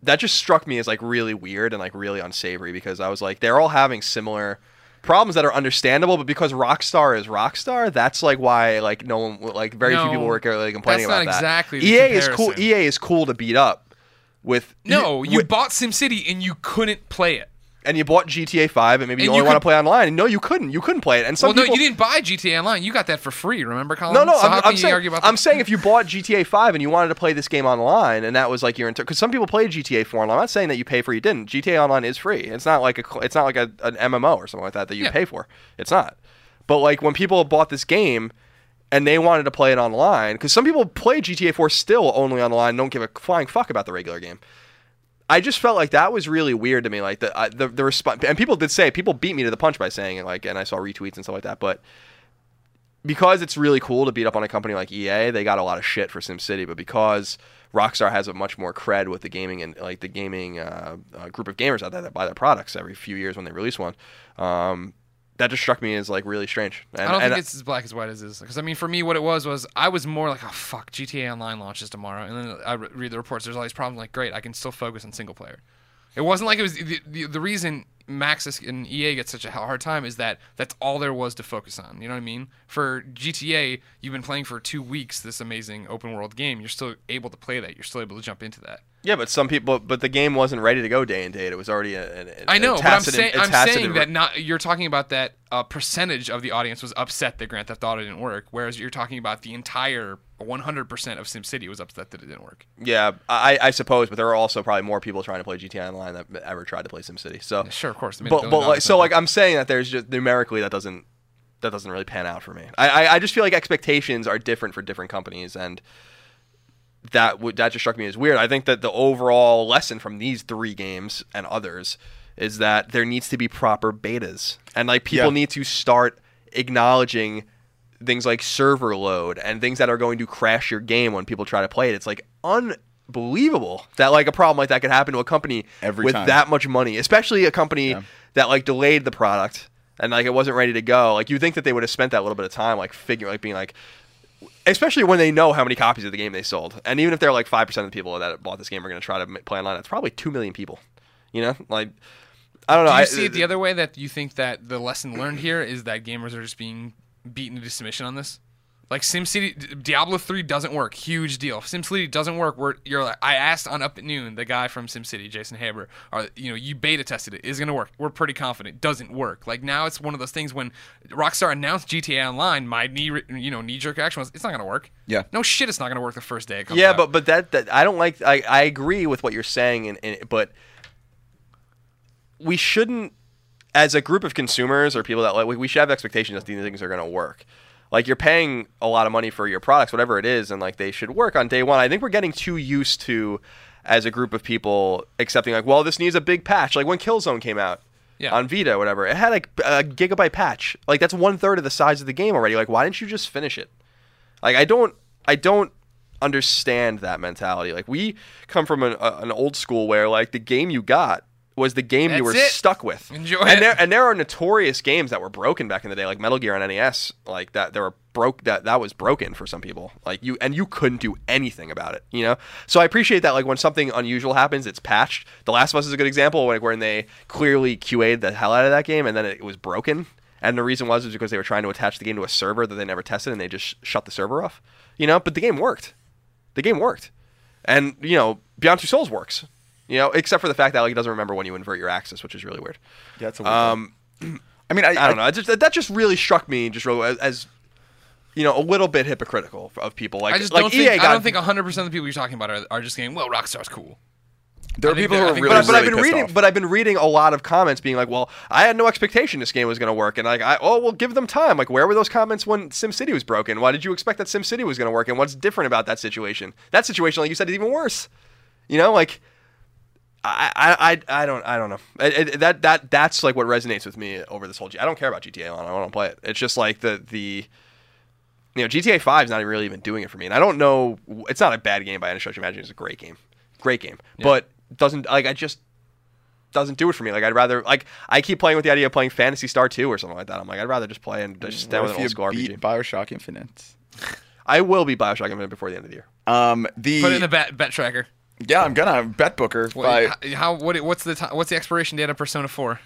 Speaker 4: that just struck me as like really weird and like really unsavory because I was like they're all having similar problems that are understandable, but because Rockstar is Rockstar, that's like why like no one like very few people were really complaining
Speaker 2: that's
Speaker 4: about
Speaker 2: not
Speaker 4: that.
Speaker 2: exactly the
Speaker 4: EA is cool. EA is cool to beat up with
Speaker 2: No, you
Speaker 4: with-
Speaker 2: bought SimCity and you couldn't play it.
Speaker 4: And you bought GTA 5 and maybe you
Speaker 2: And
Speaker 4: only want to play online. No, you couldn't. You couldn't play it. And some
Speaker 2: well, no,
Speaker 4: people,
Speaker 2: you didn't buy GTA Online. You got that for free. Remember, Colin?
Speaker 4: No, no,
Speaker 2: So
Speaker 4: I'm, I'm saying, I'm saying if you <laughs> bought GTA 5 and you wanted to play this game online, and that was like your because some people play GTA 4 online. I'm not saying that you pay for it, you didn't. GTA Online is free. It's not like a it's not like a, an MMO or something like that that you
Speaker 2: Yeah.
Speaker 4: pay for. It's not. But like when people bought this game and they wanted to play it online, because some people play GTA 4 still only online, don't give a flying fuck about the regular game. I just felt like that was really weird to me. Like the I, the the response, and people did say people beat me to the punch by saying it. Like, and I saw retweets and stuff like that. But because it's really cool to beat up on a company like EA, they got a lot of shit for SimCity. But because Rockstar has a much more cred with the gaming and like the gaming uh, uh, group of gamers out there that buy their products every few years when they release one, um, that just struck me as like really strange. And,
Speaker 2: I don't think it's as black as white as this. Because I mean, for me, what it was was I was more like, oh fuck, GTA Online launches tomorrow, and then I re- read the reports. There's all these problems. Like, great, I can still focus on single player. It wasn't like it was the, the, the reason Maxis and EA get such a hard time is that that's all there was to focus on. You know what I mean? For GTA, you've been playing for two weeks this amazing open world game. You're still able to play that. You're still able to jump into that.
Speaker 4: Yeah, but some people, but the game wasn't ready to go day and date. It was already a, a, a
Speaker 2: I know,
Speaker 4: a
Speaker 2: but I'm
Speaker 4: tacit-
Speaker 2: saying
Speaker 4: a
Speaker 2: I'm
Speaker 4: tacit
Speaker 2: saying
Speaker 4: re-
Speaker 2: that not you're talking about that a percentage of the audience was upset that Grand Theft Auto didn't work, whereas you're talking about the entire 100% of SimCity was upset that it didn't work.
Speaker 4: Yeah, I, I suppose, but there are also probably more people trying to play GTA Online that ever tried to play SimCity. So
Speaker 2: Sure, of course.
Speaker 4: but but like so like I'm saying that there's just numerically that doesn't that doesn't really pan out for me. I I, I just feel like expectations are different for different companies and. That would that just struck me as weird. I think that the overall lesson from these three games and others is that there needs to be proper betas, and like people
Speaker 3: Yeah.
Speaker 4: need to start acknowledging things like server load and things that are going to crash your game when people try to play it. It's like unbelievable that like a problem like that could happen to a company
Speaker 3: Every
Speaker 4: with
Speaker 3: time.
Speaker 4: that much money, especially a company
Speaker 3: Yeah.
Speaker 4: that like delayed the product and like it wasn't ready to go. Like you think that they would have spent that little bit of time like figuring like being like especially when they know how many copies of the game they sold. And even if they're like 5% of the people that bought this game are going to try to play online, that's probably 2 million people. You know? Like I don't know.
Speaker 2: Do you
Speaker 4: I,
Speaker 2: see it the uh, other way that you think that the lesson learned here is that gamers are just being beaten into submission on this? Like SimCity, Diablo 3 doesn't work. Huge deal. SimCity doesn't work. We're, you're like, I asked on Up at Noon, the guy from SimCity, Jason Haber, are, you know, you beta tested it. Is it going to work? We're pretty confident. Doesn't work. Like now it's one of those things when Rockstar announced GTA Online, my knee, you know, knee jerk action was, it's not going to work.
Speaker 3: Yeah.
Speaker 2: No shit, it's not going to work the first day it comes
Speaker 4: Yeah,
Speaker 2: out.
Speaker 4: but but that, that I don't like. I, I agree with what you're saying, and, and but we shouldn't, as a group of consumers or people that like, we- we should have expectations that these things are going to work. Like you're paying a lot of money for your products, whatever it is, and like they should work on day one. I think we're getting too used to, as a group of people, accepting like, well, this needs a big patch. Like when Killzone came out.
Speaker 2: Yeah.
Speaker 4: On Vita, whatever, it had like a gigabyte patch. Like that's one third of the size of the game already. Like, why didn't you just finish it? Like I don't I don't understand that mentality. Like we come from an, an old school where like the game you got was the game you were
Speaker 2: it.
Speaker 4: stuck with.
Speaker 2: Enjoy
Speaker 4: and
Speaker 2: it.
Speaker 4: There, and there are notorious games that were broken back in the day, like Metal Gear on NES, like that. There were broke that that was broken for some people. Like you and you couldn't do anything about it. You know. So I appreciate that. Like when something unusual happens, it's patched. The Last of Us is a good example. Like when they clearly QA'd the hell out of that game, and then it was broken. And the reason was, was because they were trying to attach the game to a server that they never tested, and they just shut the server off. You know, but the game worked. The game worked, and you know, Beyond Two Souls works. You know, except for the fact that like it doesn't remember when you invert your axis, which is really weird.
Speaker 3: Yeah, it's a weird
Speaker 4: Um, <clears throat>
Speaker 3: I mean, I,
Speaker 4: I don't know. It just, that just really struck me, just real- as, as you know, a little bit hypocritical of people. Like,
Speaker 2: I just
Speaker 4: like
Speaker 2: don't
Speaker 4: EA
Speaker 2: think,
Speaker 4: got,
Speaker 2: I don't think 100% of the people you're talking about are, are just saying, well, Rockstar's cool.
Speaker 3: There
Speaker 2: I
Speaker 3: are people who are really,
Speaker 2: that-
Speaker 4: but, but I've been reading,
Speaker 3: off.
Speaker 4: but I've been reading a lot of comments being like, "Well, I had no expectation this game was going to work," and like, I, "Oh, well, give them time." Like, where were those comments when SimCity was broken? Why did you expect that SimCity was going to work? And what's different about that situation? That situation, like you said, is even worse. You know, like, I, I, I, I don't, I don't know. It, it, that, that, that's like what resonates with me over this whole. G- I don't care about GTA Online. I don't want to play it. It's just like the, the, you know, GTA Five is not really even doing it for me, and I don't know. It's not a bad game by any stretch of imagination. It's a great game, great game, but doesn't like I just doesn't do it for me. Like I'd rather like I keep playing with the idea of playing Phantasy Star 2 or something like that. I'm like I'd rather just play and just stand with
Speaker 3: if
Speaker 4: an
Speaker 3: you
Speaker 4: old school
Speaker 3: beat
Speaker 4: RPG.
Speaker 3: Bioshock Infinite?
Speaker 4: I will be Bioshock Infinite before the end of the year.
Speaker 3: Um, the
Speaker 2: Put it in the bet, bet tracker.
Speaker 3: Yeah, I'm gonna bet Booker.
Speaker 2: What,
Speaker 3: by,
Speaker 2: how, how what what's the ti what's the expiration date of Persona 4?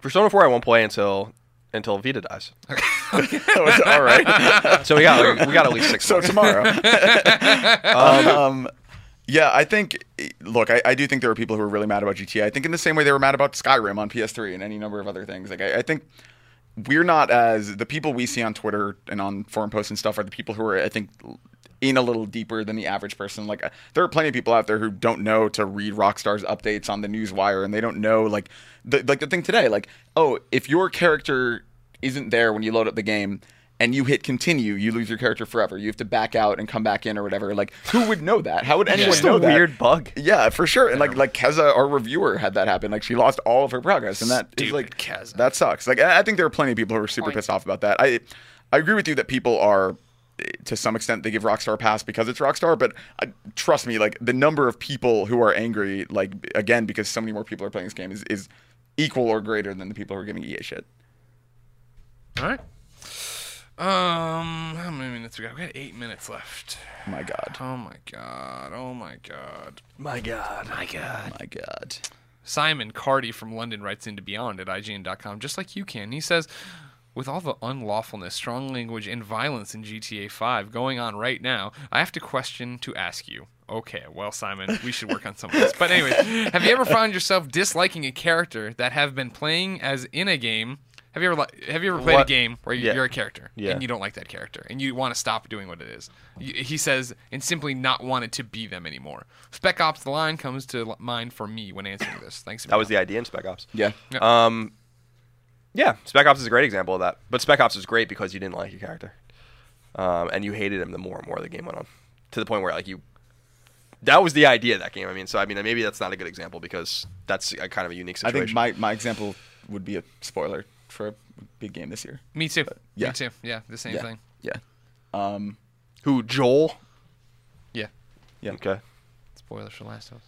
Speaker 4: Persona 4 I won't play until until Vita dies. <laughs> <laughs>
Speaker 3: all right. <laughs>
Speaker 4: So we got we got at least six.
Speaker 3: so
Speaker 4: months.
Speaker 3: tomorrow. um, yeah, I think. Look, I, I do think there are people who are really mad about GTA. I think in the same way they were mad about Skyrim on PS3 and any number of other things. Like I, I think we're not as the people we see on Twitter and on forum posts and stuff are the people who are I think in a little deeper than the average person. Like uh, there are plenty of people out there who don't know to read Rockstar's updates on the newswire and they don't know like the like the thing today. Like oh, if your character isn't there when you load up the game and you hit continue, you lose your character forever. You have to back out and come back in or whatever. Like, who would know that? How would anyone
Speaker 4: Just
Speaker 3: know
Speaker 4: a
Speaker 3: that?
Speaker 4: weird bug.
Speaker 3: Yeah, for sure. And like like Keza, our reviewer, had that happen. Like she lost all of her progress, and that is
Speaker 2: Stupid
Speaker 3: like
Speaker 2: Keza.
Speaker 3: that sucks. Like I I think there are plenty of people who are super
Speaker 2: Point.
Speaker 3: pissed off about that. I I agree with you that people are to some extent they give Rockstar a pass because it's Rockstar, but uh, trust me, like the number of people who are angry, like again because so many more people are playing this game, is is equal or greater than the people who are giving EA shit.
Speaker 2: All right. Um, how many minutes we got? We got eight minutes left.
Speaker 3: My God,
Speaker 2: Oh my god. Oh my god.
Speaker 4: My God. My God.
Speaker 3: my God.
Speaker 2: Simon Cardy from London writes into Beyond at IGN.com, just like you can. He says, with all the unlawfulness, strong language, and violence in GTA 5 going on right now, I have to question to ask you. Okay, well, Simon, we should work on some of this. But anyway, have you ever found yourself disliking a character that have been playing as in a game? Have you ever li- have you ever played a game where you-
Speaker 4: Yeah.
Speaker 2: you're a character
Speaker 4: Yeah.
Speaker 2: and you don't like that character and you want to stop doing what it is? He says, and simply not wanted to be them anymore. Spec Ops: The Line comes to mind for me when answering this. Thanks.
Speaker 4: That was the idea in Spec Ops.
Speaker 3: Yeah,
Speaker 4: Um, yeah, Spec Ops is a great example of that. But Spec Ops was great because you didn't like your character, um, and you hated him the more and more the game went on, to the point where like you. That was the idea of that game. I mean, so I mean, maybe that's not a good example because that's a kind of a unique situation.
Speaker 3: I think my my example would be a spoiler for a big game this year.
Speaker 2: Me too.
Speaker 3: yeah.
Speaker 2: Me too. Yeah, the same
Speaker 3: yeah,
Speaker 2: thing.
Speaker 3: yeah. Um,
Speaker 4: Who Joel?
Speaker 2: Yeah.
Speaker 3: yeah.
Speaker 4: Okay.
Speaker 2: Spoilers for Last of Us.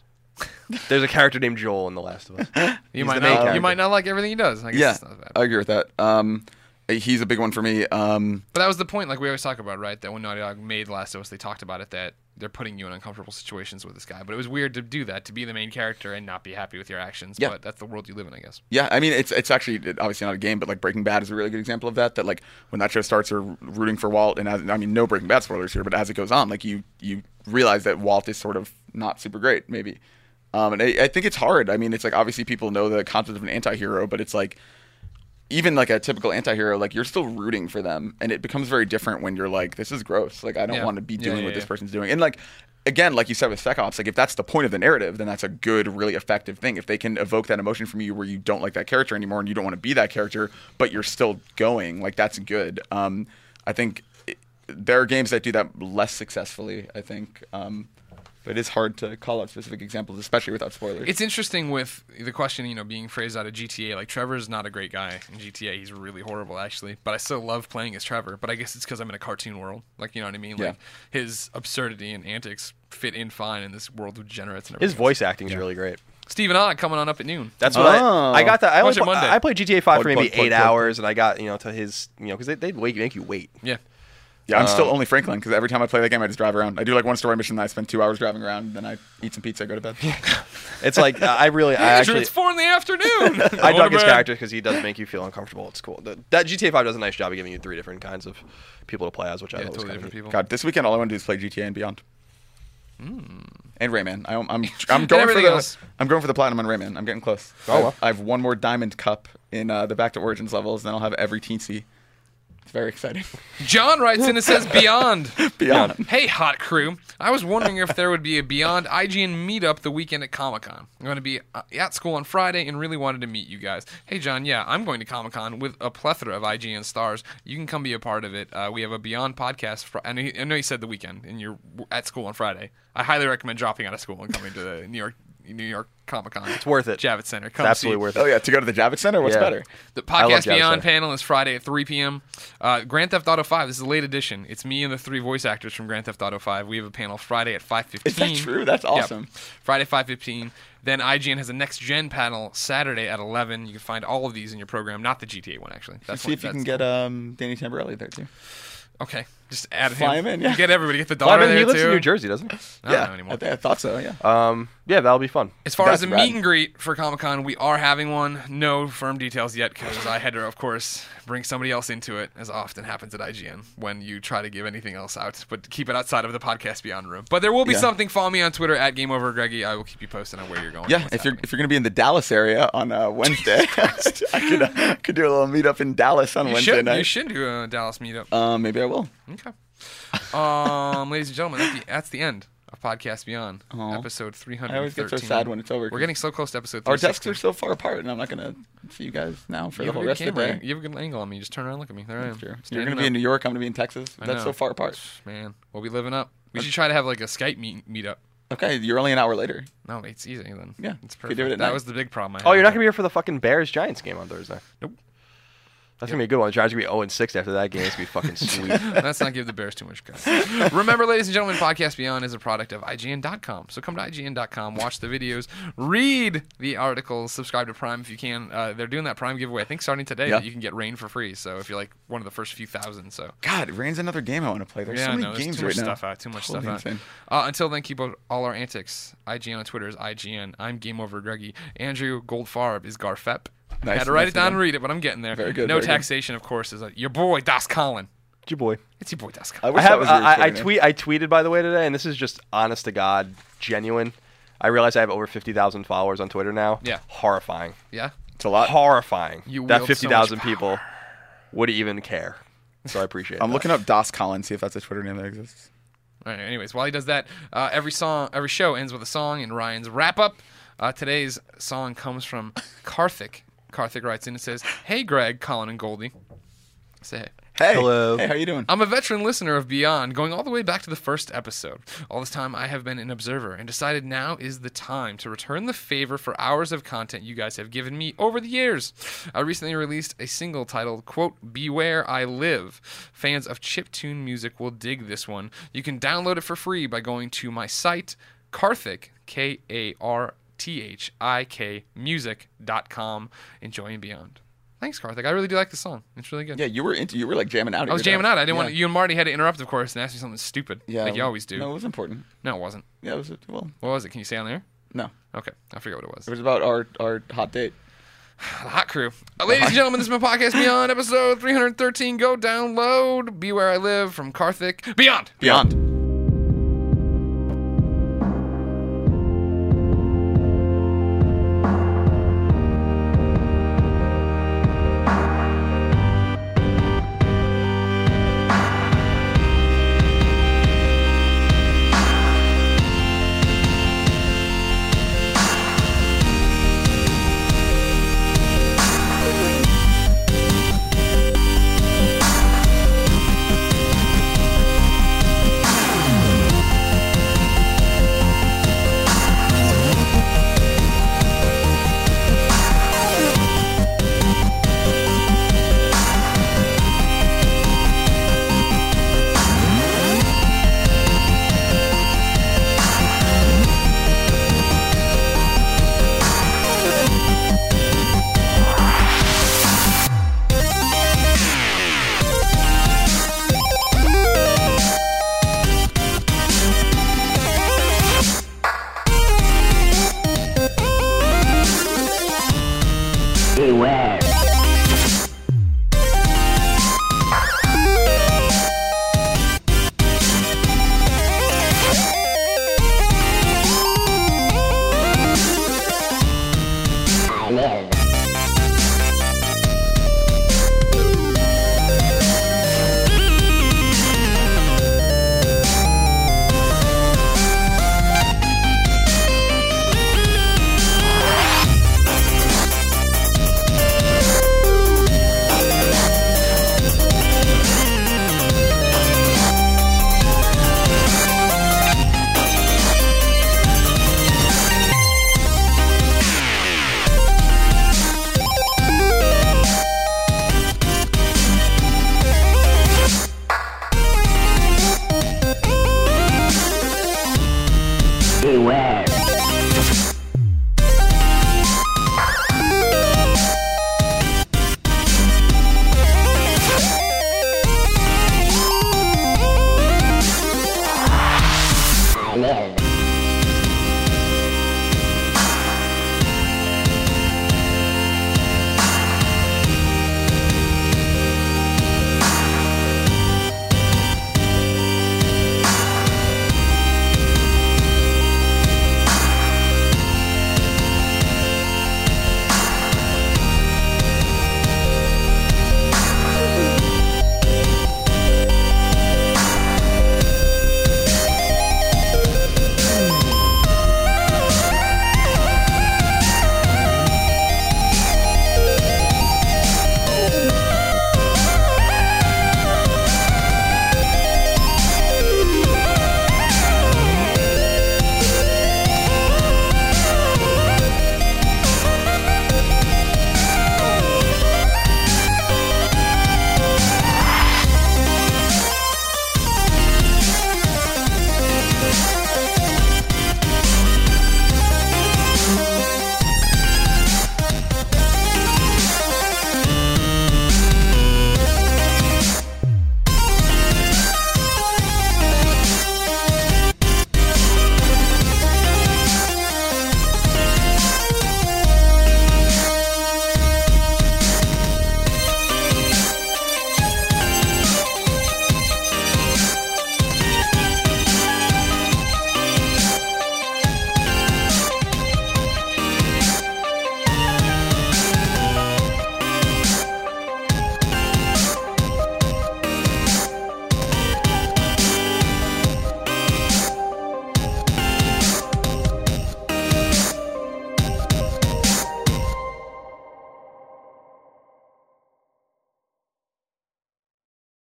Speaker 2: <laughs>
Speaker 4: There's a character named Joel in The Last of Us. <laughs>
Speaker 2: You
Speaker 3: He's
Speaker 2: might
Speaker 3: the
Speaker 2: not.
Speaker 3: main
Speaker 2: You might not like everything he does. I guess
Speaker 3: Yeah,
Speaker 2: it's not bad.
Speaker 3: I agree with that. Um, he's a big one for me. Um,
Speaker 2: But that was the point, like we always talk about, right? That when Naughty Dog made The Last of Us, they talked about it that they're putting you in uncomfortable situations with this guy. But it was weird to do that, to be the main character and not be happy with your actions.
Speaker 3: Yeah.
Speaker 2: But that's the world you live in, I guess.
Speaker 3: yeah, I mean, it's it's actually obviously not a game, but like Breaking Bad is a really good example of that. That like when that show starts, you're rooting for Walt, and as I mean, no Breaking Bad spoilers here, but as it goes on, like you you realize that Walt is sort of not super great, maybe. Um, and I, I think it's hard. I mean, it's like obviously people know the concept of an anti-hero, but it's like even like a typical anti-hero like you're still rooting for them and it becomes very different when you're like this is gross like i don't
Speaker 2: Yeah.
Speaker 3: want to be doing
Speaker 2: yeah,
Speaker 3: what this
Speaker 2: yeah.
Speaker 3: person's doing and like again like you said with spec ops like if that's the point of the narrative then that's a good really effective thing if they can evoke that emotion from you where you don't like that character anymore and you don't want to be that character but you're still going like that's good um i think it, there are games that do that less successfully i think um but it's hard to call out specific examples especially without spoilers
Speaker 2: It's interesting with the question, you know, being phrased out of GTA. Like Trevor's not a great guy in GTA. He's really horrible, actually. But I still love playing as Trevor. But I guess it's because I'm in a cartoon world. Like, you know what I mean?
Speaker 3: Yeah.
Speaker 2: Like his absurdity and antics fit in fine in this world of degenerates and
Speaker 4: His voice acting is really great.
Speaker 2: Steven Ogg coming on up at noon.
Speaker 4: That's what
Speaker 3: Oh.
Speaker 4: I, I got. That I only
Speaker 2: Watch Monday.
Speaker 4: I played GTA Five for maybe
Speaker 3: plug, plug,
Speaker 4: eight
Speaker 3: plug.
Speaker 4: hours, and I got you know to his you know because they they make make you wait.
Speaker 2: Yeah.
Speaker 3: Yeah, I'm still
Speaker 4: Um,
Speaker 3: only Franklin because every time I play that game, I just drive around. I do like one story mission, then I spend two hours driving around, then I eat some pizza, go to bed. <laughs>
Speaker 4: It's like I really I
Speaker 2: Andrew,
Speaker 4: actually
Speaker 2: it's four in the afternoon. <laughs>
Speaker 4: I
Speaker 2: Go
Speaker 4: dug his character because he does make you feel uncomfortable. It's cool. The, that GTA Five does a nice job of giving you three different kinds of people to play as, which I
Speaker 2: Yeah,
Speaker 4: thought was
Speaker 2: totally different people.
Speaker 3: God, this weekend all I want to do is play GTA and Beyond.
Speaker 2: Hmm.
Speaker 3: And Rayman. I, I'm I'm I'm going for the
Speaker 2: else.
Speaker 3: I'm going for the platinum on Rayman. I'm getting close.
Speaker 4: Oh, well.
Speaker 3: I have one more diamond cup in uh, the Back to Origins levels, then I'll have every teensy. It's very exciting.
Speaker 2: John writes in and says Beyond. <laughs>
Speaker 3: Beyond.
Speaker 2: Hey, hot crew. I was wondering if there would be a Beyond IGN meetup the weekend at Comic Con. I'm going to be uh, at school on Friday and really wanted to meet you guys. Hey, John, yeah, I'm going to Comic Con with a plethora of IGN stars. You can come be a part of it. Uh, we have a Beyond podcast. Fr- I, know he, I know you said the weekend and you're at school on Friday. I highly recommend dropping out of school and coming to the New York New York Comic Con. It's
Speaker 4: worth it.
Speaker 2: Javits Center. Come
Speaker 4: It's absolutely
Speaker 2: see-
Speaker 4: worth it.
Speaker 3: Oh yeah, to go to the Javits Center. What's
Speaker 4: Yeah.
Speaker 3: better?
Speaker 2: the podcast Beyond
Speaker 4: Center.
Speaker 2: panel is Friday at 3 p.m. Uh, Grand Theft Auto 5. This is a late edition. It's me and the three voice actors from Grand Theft Auto 5. We have a panel Friday at 5:15.
Speaker 3: Is that true? That's
Speaker 2: Yep.
Speaker 3: awesome.
Speaker 2: Friday 5:15. Then IGN has a next gen panel Saturday at 11. You can find all of these in your program, not the GTA one actually. That's
Speaker 3: See
Speaker 2: one-
Speaker 3: if you can get um, Danny Tamberelli there too.
Speaker 2: Okay, just add
Speaker 3: Fly
Speaker 2: him.
Speaker 3: him in, yeah.
Speaker 2: Get everybody. Get the
Speaker 4: Well, I
Speaker 2: daughter
Speaker 4: mean, he lives
Speaker 2: too.
Speaker 4: in New Jersey, doesn't he?
Speaker 2: I don't
Speaker 3: yeah,
Speaker 2: know anymore.
Speaker 3: I, think- I thought so. Yeah.
Speaker 4: Um, yeah, that'll be fun.
Speaker 2: As far as
Speaker 3: That's
Speaker 2: a
Speaker 3: rad.
Speaker 2: meet and greet for Comic Con, we are having one. No firm details yet because I had to, of course, bring somebody else into it, as often happens at IGN when you try to give anything else out, but keep it outside of the podcast beyond room. But there will be
Speaker 3: Yeah.
Speaker 2: something. Follow me on Twitter at Game Over Greggy. I will keep you posted on where you're going. and
Speaker 3: Yeah,
Speaker 2: what's
Speaker 3: if you're
Speaker 2: happening.
Speaker 3: if you're gonna be in the Dallas area on uh, <laughs> Wednesday, <laughs> I could uh, could do a little meetup in Dallas on
Speaker 2: you
Speaker 3: Wednesday
Speaker 2: should,
Speaker 3: night.
Speaker 2: you should do a Dallas meetup.
Speaker 3: Um, maybe I will.
Speaker 2: Okay. Um, ladies and gentlemen, that's the, that's the end of Podcast Beyond,
Speaker 3: Aw.
Speaker 2: episode 313.
Speaker 3: I always get so sad when it's over.
Speaker 2: We're getting so close to episode
Speaker 3: Our desks
Speaker 2: 360.
Speaker 3: are so far apart, and I'm not gonna see you guys now for
Speaker 2: You
Speaker 3: the
Speaker 2: have a
Speaker 3: whole
Speaker 2: good
Speaker 3: rest of the
Speaker 2: camera.
Speaker 3: day.
Speaker 2: You have a good angle on me. Just turn around and look at me. There I am.
Speaker 3: That's true. You're gonna be in. New York. I'm gonna be in Texas.
Speaker 2: I
Speaker 3: That's
Speaker 2: know.
Speaker 3: so far apart.
Speaker 2: Man, we'll be living up. We should try to have like a Skype meet meetup.
Speaker 3: Okay, you're only an hour later.
Speaker 2: No, it's easy then.
Speaker 3: Yeah,
Speaker 2: it's
Speaker 3: you
Speaker 2: perfect.
Speaker 3: do it at
Speaker 2: that
Speaker 3: night.
Speaker 2: was the big problem. I
Speaker 4: Oh,
Speaker 2: had.
Speaker 4: you're not gonna be here for the fucking Bears Giants game on Thursday.
Speaker 2: Nope.
Speaker 4: That's gonna be a good one. The Giants are gonna be 0 6 after that game. It's gonna be fucking <laughs> sweet.
Speaker 2: Let's not give the Bears too much credit. <laughs> Remember, ladies and gentlemen, Podcast Beyond is a product of IGN.com. So come to IGN.com, watch the videos, read the articles, subscribe to Prime if you can. Uh, they're doing that Prime giveaway, I think, starting today.
Speaker 3: Yeah.
Speaker 2: You can get Rain for free. So if you're like one of the first few thousand, so
Speaker 3: God, rains another game I want to play. There's
Speaker 2: yeah,
Speaker 3: so many
Speaker 2: no, there's
Speaker 3: games
Speaker 2: too much
Speaker 3: right
Speaker 2: stuff
Speaker 3: now.
Speaker 2: out. Too much
Speaker 3: Totally
Speaker 2: stuff
Speaker 3: insane.
Speaker 2: out. Uh, until then, keep up all our antics. IGN on Twitter is IGN. I'm Game Over Greggy. Andrew Goldfarb is Garfep. <laughs>
Speaker 3: Nice,
Speaker 2: Had to write
Speaker 3: nice
Speaker 2: it down
Speaker 3: again.
Speaker 2: and read it, but I'm getting there.
Speaker 3: Very good,
Speaker 2: No
Speaker 3: very good.
Speaker 2: taxation, of course, is your boy Das Colin.
Speaker 4: It's your boy.
Speaker 2: It's your boy Das
Speaker 3: I
Speaker 2: Colin.
Speaker 3: wish
Speaker 4: I have.
Speaker 3: that was
Speaker 4: I, I tweet. I tweeted by the way today, and this is just honest to god, genuine. I realize I have over fifty thousand followers on Twitter now.
Speaker 2: Yeah.
Speaker 4: Horrifying.
Speaker 2: Yeah.
Speaker 3: It's a lot.
Speaker 4: Horrifying.
Speaker 2: You
Speaker 4: that
Speaker 2: wield so
Speaker 4: fifty
Speaker 2: much
Speaker 4: thousand people would even care. So I appreciate. It. <laughs>
Speaker 3: I'm
Speaker 4: that.
Speaker 3: looking up Das Collins, see if that's a Twitter name that exists.
Speaker 2: All right, anyways, while he does that, uh, every song, every show ends with a song, and Ryan's wrap up. Uh, today's song comes from Karthik. Karthik writes in and says, "Hey, Greg, Colin, and Goldie." Say hey.
Speaker 3: Hey,
Speaker 4: Hello.
Speaker 3: Hey, how are you doing?
Speaker 2: I'm a veteran listener of Beyond, going all the way back to the first episode. All this time, I have been an observer and decided now is the time to return the favor for hours of content you guys have given me over the years. I recently released a single titled, quote, Beware I Live. Fans of chiptune music will dig this one. You can download it for free by going to my site, Karthik, K A R T H I K music.com. Enjoy and beyond. Thanks, Karthik. I really do like the song. It's really good.
Speaker 3: yeah, you were into. You were like jamming out.
Speaker 2: I was jamming out. I didn't
Speaker 3: yeah.
Speaker 2: want you and Marty had to interrupt, of course, and ask me something stupid.
Speaker 3: Yeah,
Speaker 2: like you always do.
Speaker 3: No, it was important.
Speaker 2: No, it wasn't.
Speaker 3: Yeah, it was. Well,
Speaker 2: What was it? Can you say on there?
Speaker 3: no,
Speaker 2: Okay, I forget what it was.
Speaker 3: it was about our our hot date. <sighs>
Speaker 2: The Hot Crew. Uh, ladies and gentlemen, this is my podcast Beyond, episode 313. Go download Be Where I Live from Karthik. Beyond.
Speaker 3: Beyond.
Speaker 5: Beware.